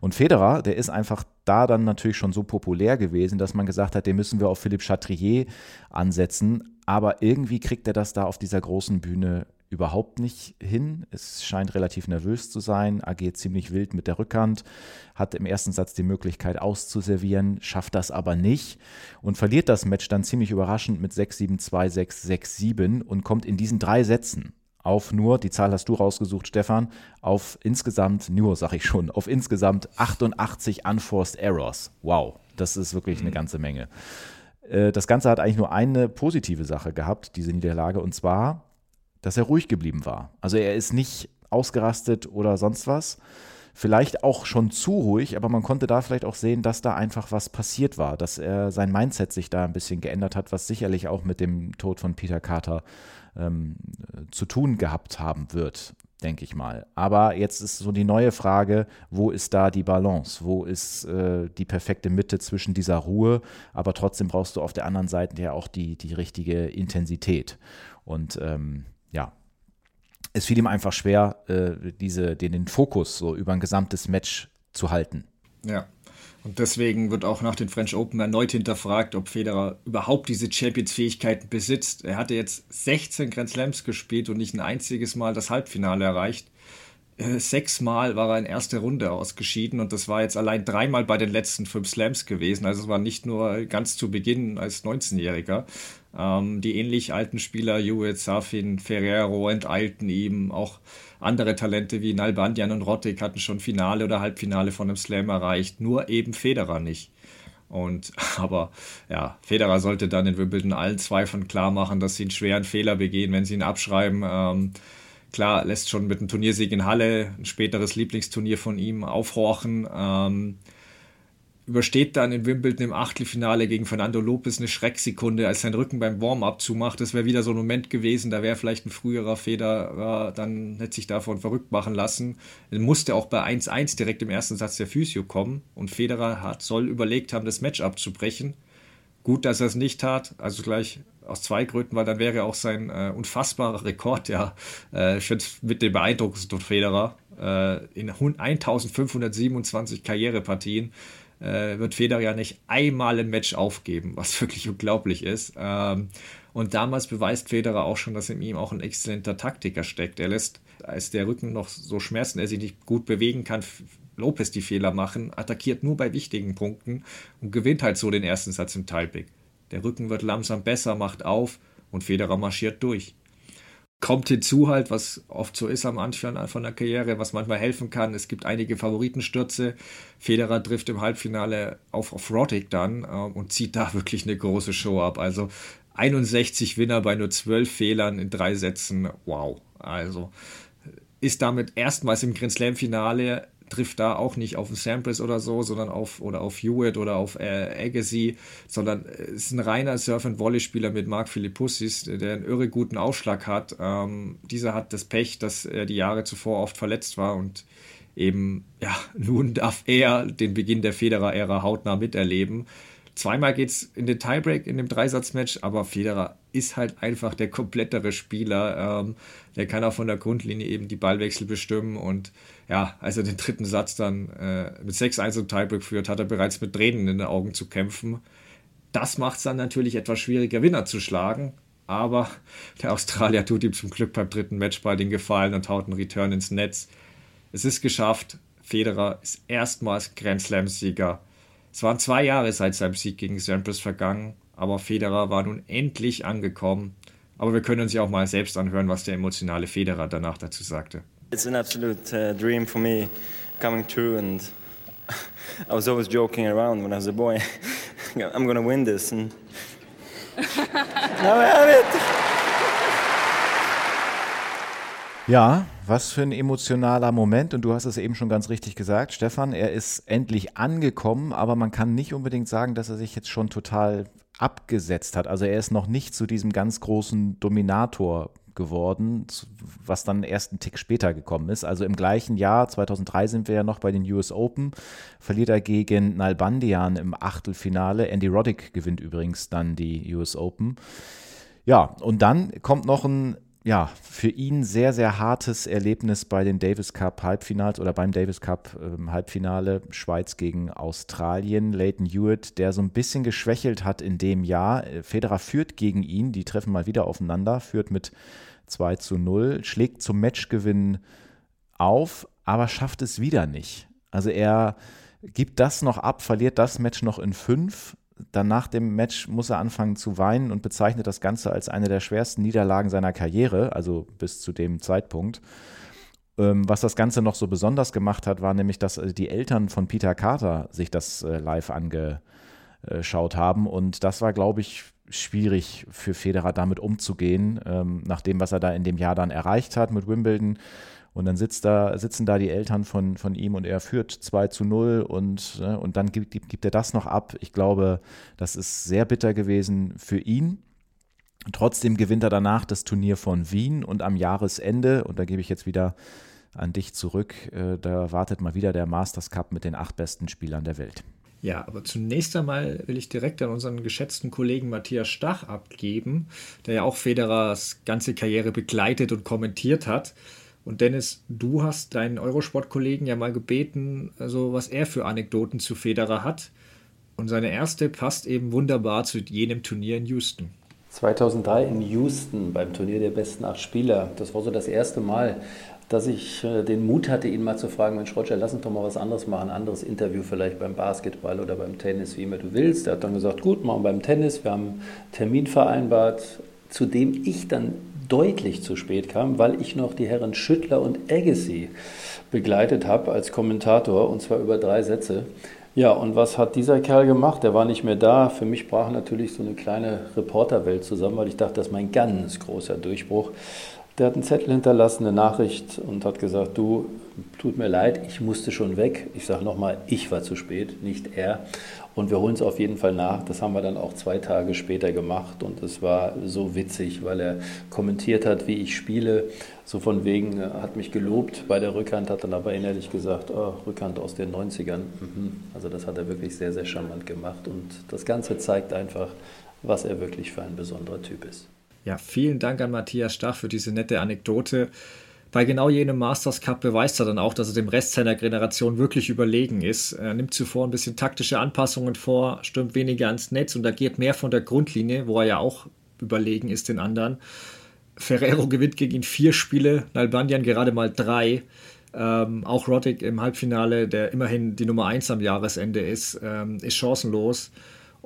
Und Federer, der ist einfach da dann natürlich schon so populär gewesen, dass man gesagt hat, den müssen wir auf Philippe Chatrier ansetzen. Aber irgendwie kriegt er das da auf dieser großen Bühne überhaupt nicht hin. Es scheint relativ nervös zu sein, agiert ziemlich wild mit der Rückhand, hat im ersten Satz die Möglichkeit auszuservieren, schafft das aber nicht und verliert das Match dann ziemlich überraschend mit 6-7, 2-6, 6-7 und kommt in diesen drei Sätzen auf nur, die Zahl hast du rausgesucht, Stefan, auf insgesamt, nur sag ich schon, auf insgesamt 88 Unforced Errors. Wow, das ist wirklich eine mhm. ganze Menge. Äh, das Ganze hat eigentlich nur eine positive Sache gehabt, diese Niederlage, und zwar dass er ruhig geblieben war. Also er ist nicht ausgerastet oder sonst was. Vielleicht auch schon zu ruhig, aber man konnte da vielleicht auch sehen, dass da einfach was passiert war, dass er sein Mindset sich da ein bisschen geändert hat, was sicherlich auch mit dem Tod von Peter Carter ähm, zu tun gehabt haben wird, denke ich mal. Aber jetzt ist so die neue Frage, wo ist da die Balance? Wo ist äh, die perfekte Mitte zwischen dieser Ruhe, aber trotzdem brauchst du auf der anderen Seite ja auch die, die richtige Intensität. Und ähm, ja, es fiel ihm einfach schwer, äh, diese, den, den Fokus so über ein gesamtes Match zu halten. Ja. Und deswegen wird auch nach den French Open erneut hinterfragt, ob Federer überhaupt diese Champions-Fähigkeiten besitzt. Er hatte jetzt 16 Grand Slams gespielt und nicht ein einziges Mal das Halbfinale erreicht. Äh, sechsmal war er in erster Runde ausgeschieden und das war jetzt allein dreimal bei den letzten fünf Slams gewesen. Also es war nicht nur ganz zu Beginn als 19-Jähriger, ähm, die ähnlich alten Spieler, Hewitt, Safin, Ferrero enteilten ihm. Auch andere Talente wie Nalbandian und Rottig hatten schon Finale oder Halbfinale von einem Slam erreicht, nur eben Federer nicht. Und aber ja, Federer sollte dann in Wimbledon allen Zweifeln klar machen, dass sie einen schweren Fehler begehen, wenn sie ihn abschreiben. Ähm, klar, lässt schon mit einem Turniersieg in Halle ein späteres Lieblingsturnier von ihm aufhorchen. Ähm, übersteht dann in Wimbledon im Achtelfinale gegen Fernando Lopez eine Schrecksekunde, als sein Rücken beim Warm-up zumacht. Das wäre wieder so ein Moment gewesen, da wäre vielleicht ein früherer Federer, dann hätte sich davon verrückt machen lassen. Er musste auch bei 1-1 direkt im ersten Satz der Physio kommen und Federer hat, soll überlegt haben, das Match abzubrechen. Gut, dass er es nicht tat, also gleich aus zwei Gründen, weil dann wäre auch sein äh, unfassbarer Rekord, ja, äh, mit dem beeindruckendsten Federer äh, in 1527 Karrierepartien äh, wird Federer ja nicht einmal im Match aufgeben, was wirklich unglaublich ist. Ähm, und damals beweist Federer auch schon, dass in ihm auch ein exzellenter Taktiker steckt. Er lässt, als der Rücken noch so schmerzen, er sich nicht gut bewegen kann, Lopez die Fehler machen, attackiert nur bei wichtigen Punkten und gewinnt halt so den ersten Satz im Tiebreak. Der Rücken wird langsam besser, macht auf und Federer marschiert durch. Kommt hinzu halt, was oft so ist am Anfang von der Karriere, was manchmal helfen kann. Es gibt einige Favoritenstürze. Federer trifft im Halbfinale auf, auf Roddick dann äh, und zieht da wirklich eine große Show ab. Also 61 Winner bei nur 12 Fehlern in drei Sätzen. Wow. Also ist damit erstmals im Grand Slam Finale trifft da auch nicht auf Samples oder so, sondern auf oder auf Hewitt oder auf äh, Agassi, sondern ist ein reiner Surf- and Volley-Spieler mit Marc Philippussis, der einen irre guten Aufschlag hat. Ähm, dieser hat das Pech, dass er die Jahre zuvor oft verletzt war und eben, ja, nun darf er den Beginn der Federer-Ära hautnah miterleben. Zweimal geht es in den Tiebreak in dem Dreisatzmatch, aber Federer ist halt einfach der komplettere Spieler. Ähm, der kann auch von der Grundlinie eben die Ballwechsel bestimmen und ja, als er den dritten Satz dann äh, mit 6-1 im Tiebreak führt, hat er bereits mit Tränen in den Augen zu kämpfen. Das macht es dann natürlich etwas schwieriger, Winner zu schlagen. Aber der Australier tut ihm zum Glück beim dritten Matchball den Gefallen und haut einen Return ins Netz. Es ist geschafft. Federer ist erstmals Grand Slam-Sieger. Es waren zwei Jahre seit seinem Sieg gegen Sampras vergangen, aber Federer war nun endlich angekommen. Aber wir können uns ja auch mal selbst anhören, was der emotionale Federer danach dazu sagte. It's an absolute uh, dream for me coming true, and I was always joking around when I was a boy. I'm gonna win this, and now I have it. Ja, was für ein emotionaler Moment. Und du hast es eben schon ganz richtig gesagt, Stefan. Er ist endlich angekommen, aber man kann nicht unbedingt sagen, dass er sich jetzt schon total abgesetzt hat. Also er ist noch nicht zu diesem ganz großen Dominator geworden, was dann erst einen Tick später gekommen ist. Also im gleichen Jahr, 2003 sind wir ja noch bei den US Open, verliert er gegen Nalbandian im Achtelfinale. Andy Roddick gewinnt übrigens dann die US Open. Ja, und dann kommt noch ein ja, für ihn sehr, sehr hartes Erlebnis bei den Davis Cup Halbfinals oder beim Davis Cup äh, Halbfinale Schweiz gegen Australien. Leighton Hewitt, der so ein bisschen geschwächelt hat in dem Jahr. Federer führt gegen ihn, die treffen mal wieder aufeinander, führt mit 2 zu 0, schlägt zum Matchgewinn auf, aber schafft es wieder nicht. Also er gibt das noch ab, verliert das Match noch in fünf. Dann nach dem Match muss er anfangen zu weinen und bezeichnet das Ganze als eine der schwersten Niederlagen seiner Karriere, also bis zu dem Zeitpunkt. Ähm, was das Ganze noch so besonders gemacht hat, war nämlich, dass äh, die Eltern von Peter Carter sich das äh, live angeschaut haben. Und das war, glaube ich, schwierig für Federer damit umzugehen, ähm, nach dem, was er da in dem Jahr dann erreicht hat mit Wimbledon. Und dann sitzt da, sitzen da die Eltern von, von ihm und er führt 2 zu 0 und, ne, und dann gibt, gibt er das noch ab. Ich glaube, das ist sehr bitter gewesen für ihn. Trotzdem gewinnt er danach das Turnier von Wien und am Jahresende, und da gebe ich jetzt wieder an dich zurück, äh, da wartet mal wieder der Masters Cup mit den acht besten Spielern der Welt. Ja, aber zunächst einmal will ich direkt an unseren geschätzten Kollegen Matthias Stach abgeben, der ja auch Federers ganze Karriere begleitet und kommentiert hat. Und Dennis, du hast deinen Eurosport-Kollegen ja mal gebeten, also was er für Anekdoten zu Federer hat. Und seine erste passt eben wunderbar zu jenem Turnier in Houston. 2003 in Houston beim Turnier der besten acht Spieler. Das war so das erste Mal, dass ich äh, den Mut hatte, ihn mal zu fragen, Mensch Roger, lass uns doch mal was anderes machen, ein anderes Interview vielleicht beim Basketball oder beim Tennis, wie immer du willst. Er hat dann gesagt, gut, machen wir beim Tennis. Wir haben einen Termin vereinbart, zu dem ich dann deutlich zu spät kam, weil ich noch die Herren Schüttler und Agassi begleitet habe als Kommentator und zwar über drei Sätze. Ja, und was hat dieser Kerl gemacht? Der war nicht mehr da. Für mich brach natürlich so eine kleine Reporterwelt zusammen, weil ich dachte, das ist mein ganz großer Durchbruch. Der hat einen Zettel hinterlassen, eine Nachricht und hat gesagt, du, tut mir leid, ich musste schon weg. Ich sage nochmal, ich war zu spät, nicht er. Und wir holen es auf jeden Fall nach. Das haben wir dann auch zwei Tage später gemacht und es war so witzig, weil er kommentiert hat, wie ich spiele. So von wegen, äh, hat mich gelobt bei der Rückhand, hat dann aber innerlich gesagt, oh, Rückhand aus den 90ern. Mhm. Also das hat er wirklich sehr, sehr charmant gemacht und das Ganze zeigt einfach, was er wirklich für ein besonderer Typ ist. Ja, vielen Dank an Matthias Stach für diese nette Anekdote. Bei genau jenem Masters Cup beweist er dann auch, dass er dem Rest seiner Generation wirklich überlegen ist. Er nimmt zuvor ein bisschen taktische Anpassungen vor, stürmt weniger ans Netz und agiert mehr von der Grundlinie, wo er ja auch überlegen ist den anderen. Ferrero gewinnt gegen ihn vier Spiele, Nalbandian gerade mal drei. Ähm, auch Roddick im Halbfinale, der immerhin die Nummer 1 am Jahresende ist, ähm, ist chancenlos.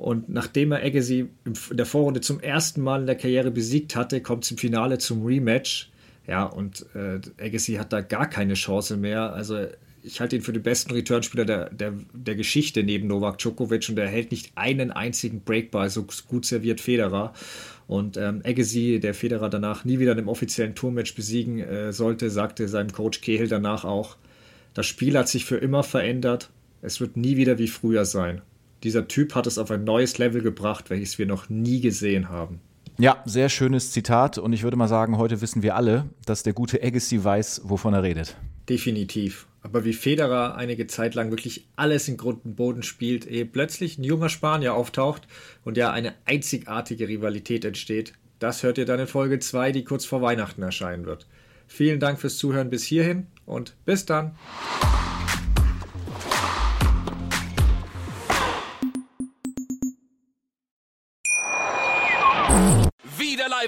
Und nachdem er Agassi in der Vorrunde zum ersten Mal in der Karriere besiegt hatte, kommt es im Finale zum Rematch. Ja, und äh, Agassi hat da gar keine Chance mehr. Also ich halte ihn für den besten Returnspieler der, der, der Geschichte neben Novak Djokovic und er hält nicht einen einzigen Breakball, so gut serviert Federer. Und ähm, Agassi, der Federer danach nie wieder in einem offiziellen Tourmatch besiegen äh, sollte, sagte seinem Coach Kehl danach auch, das Spiel hat sich für immer verändert, es wird nie wieder wie früher sein. Dieser Typ hat es auf ein neues Level gebracht, welches wir noch nie gesehen haben. Ja, sehr schönes Zitat und ich würde mal sagen, heute wissen wir alle, dass der gute Agassi weiß, wovon er redet. Definitiv. Aber wie Federer einige Zeit lang wirklich alles in Grund und Boden spielt, ehe plötzlich ein junger Spanier auftaucht und ja eine einzigartige Rivalität entsteht, das hört ihr dann in Folge 2, die kurz vor Weihnachten erscheinen wird. Vielen Dank fürs Zuhören bis hierhin und bis dann.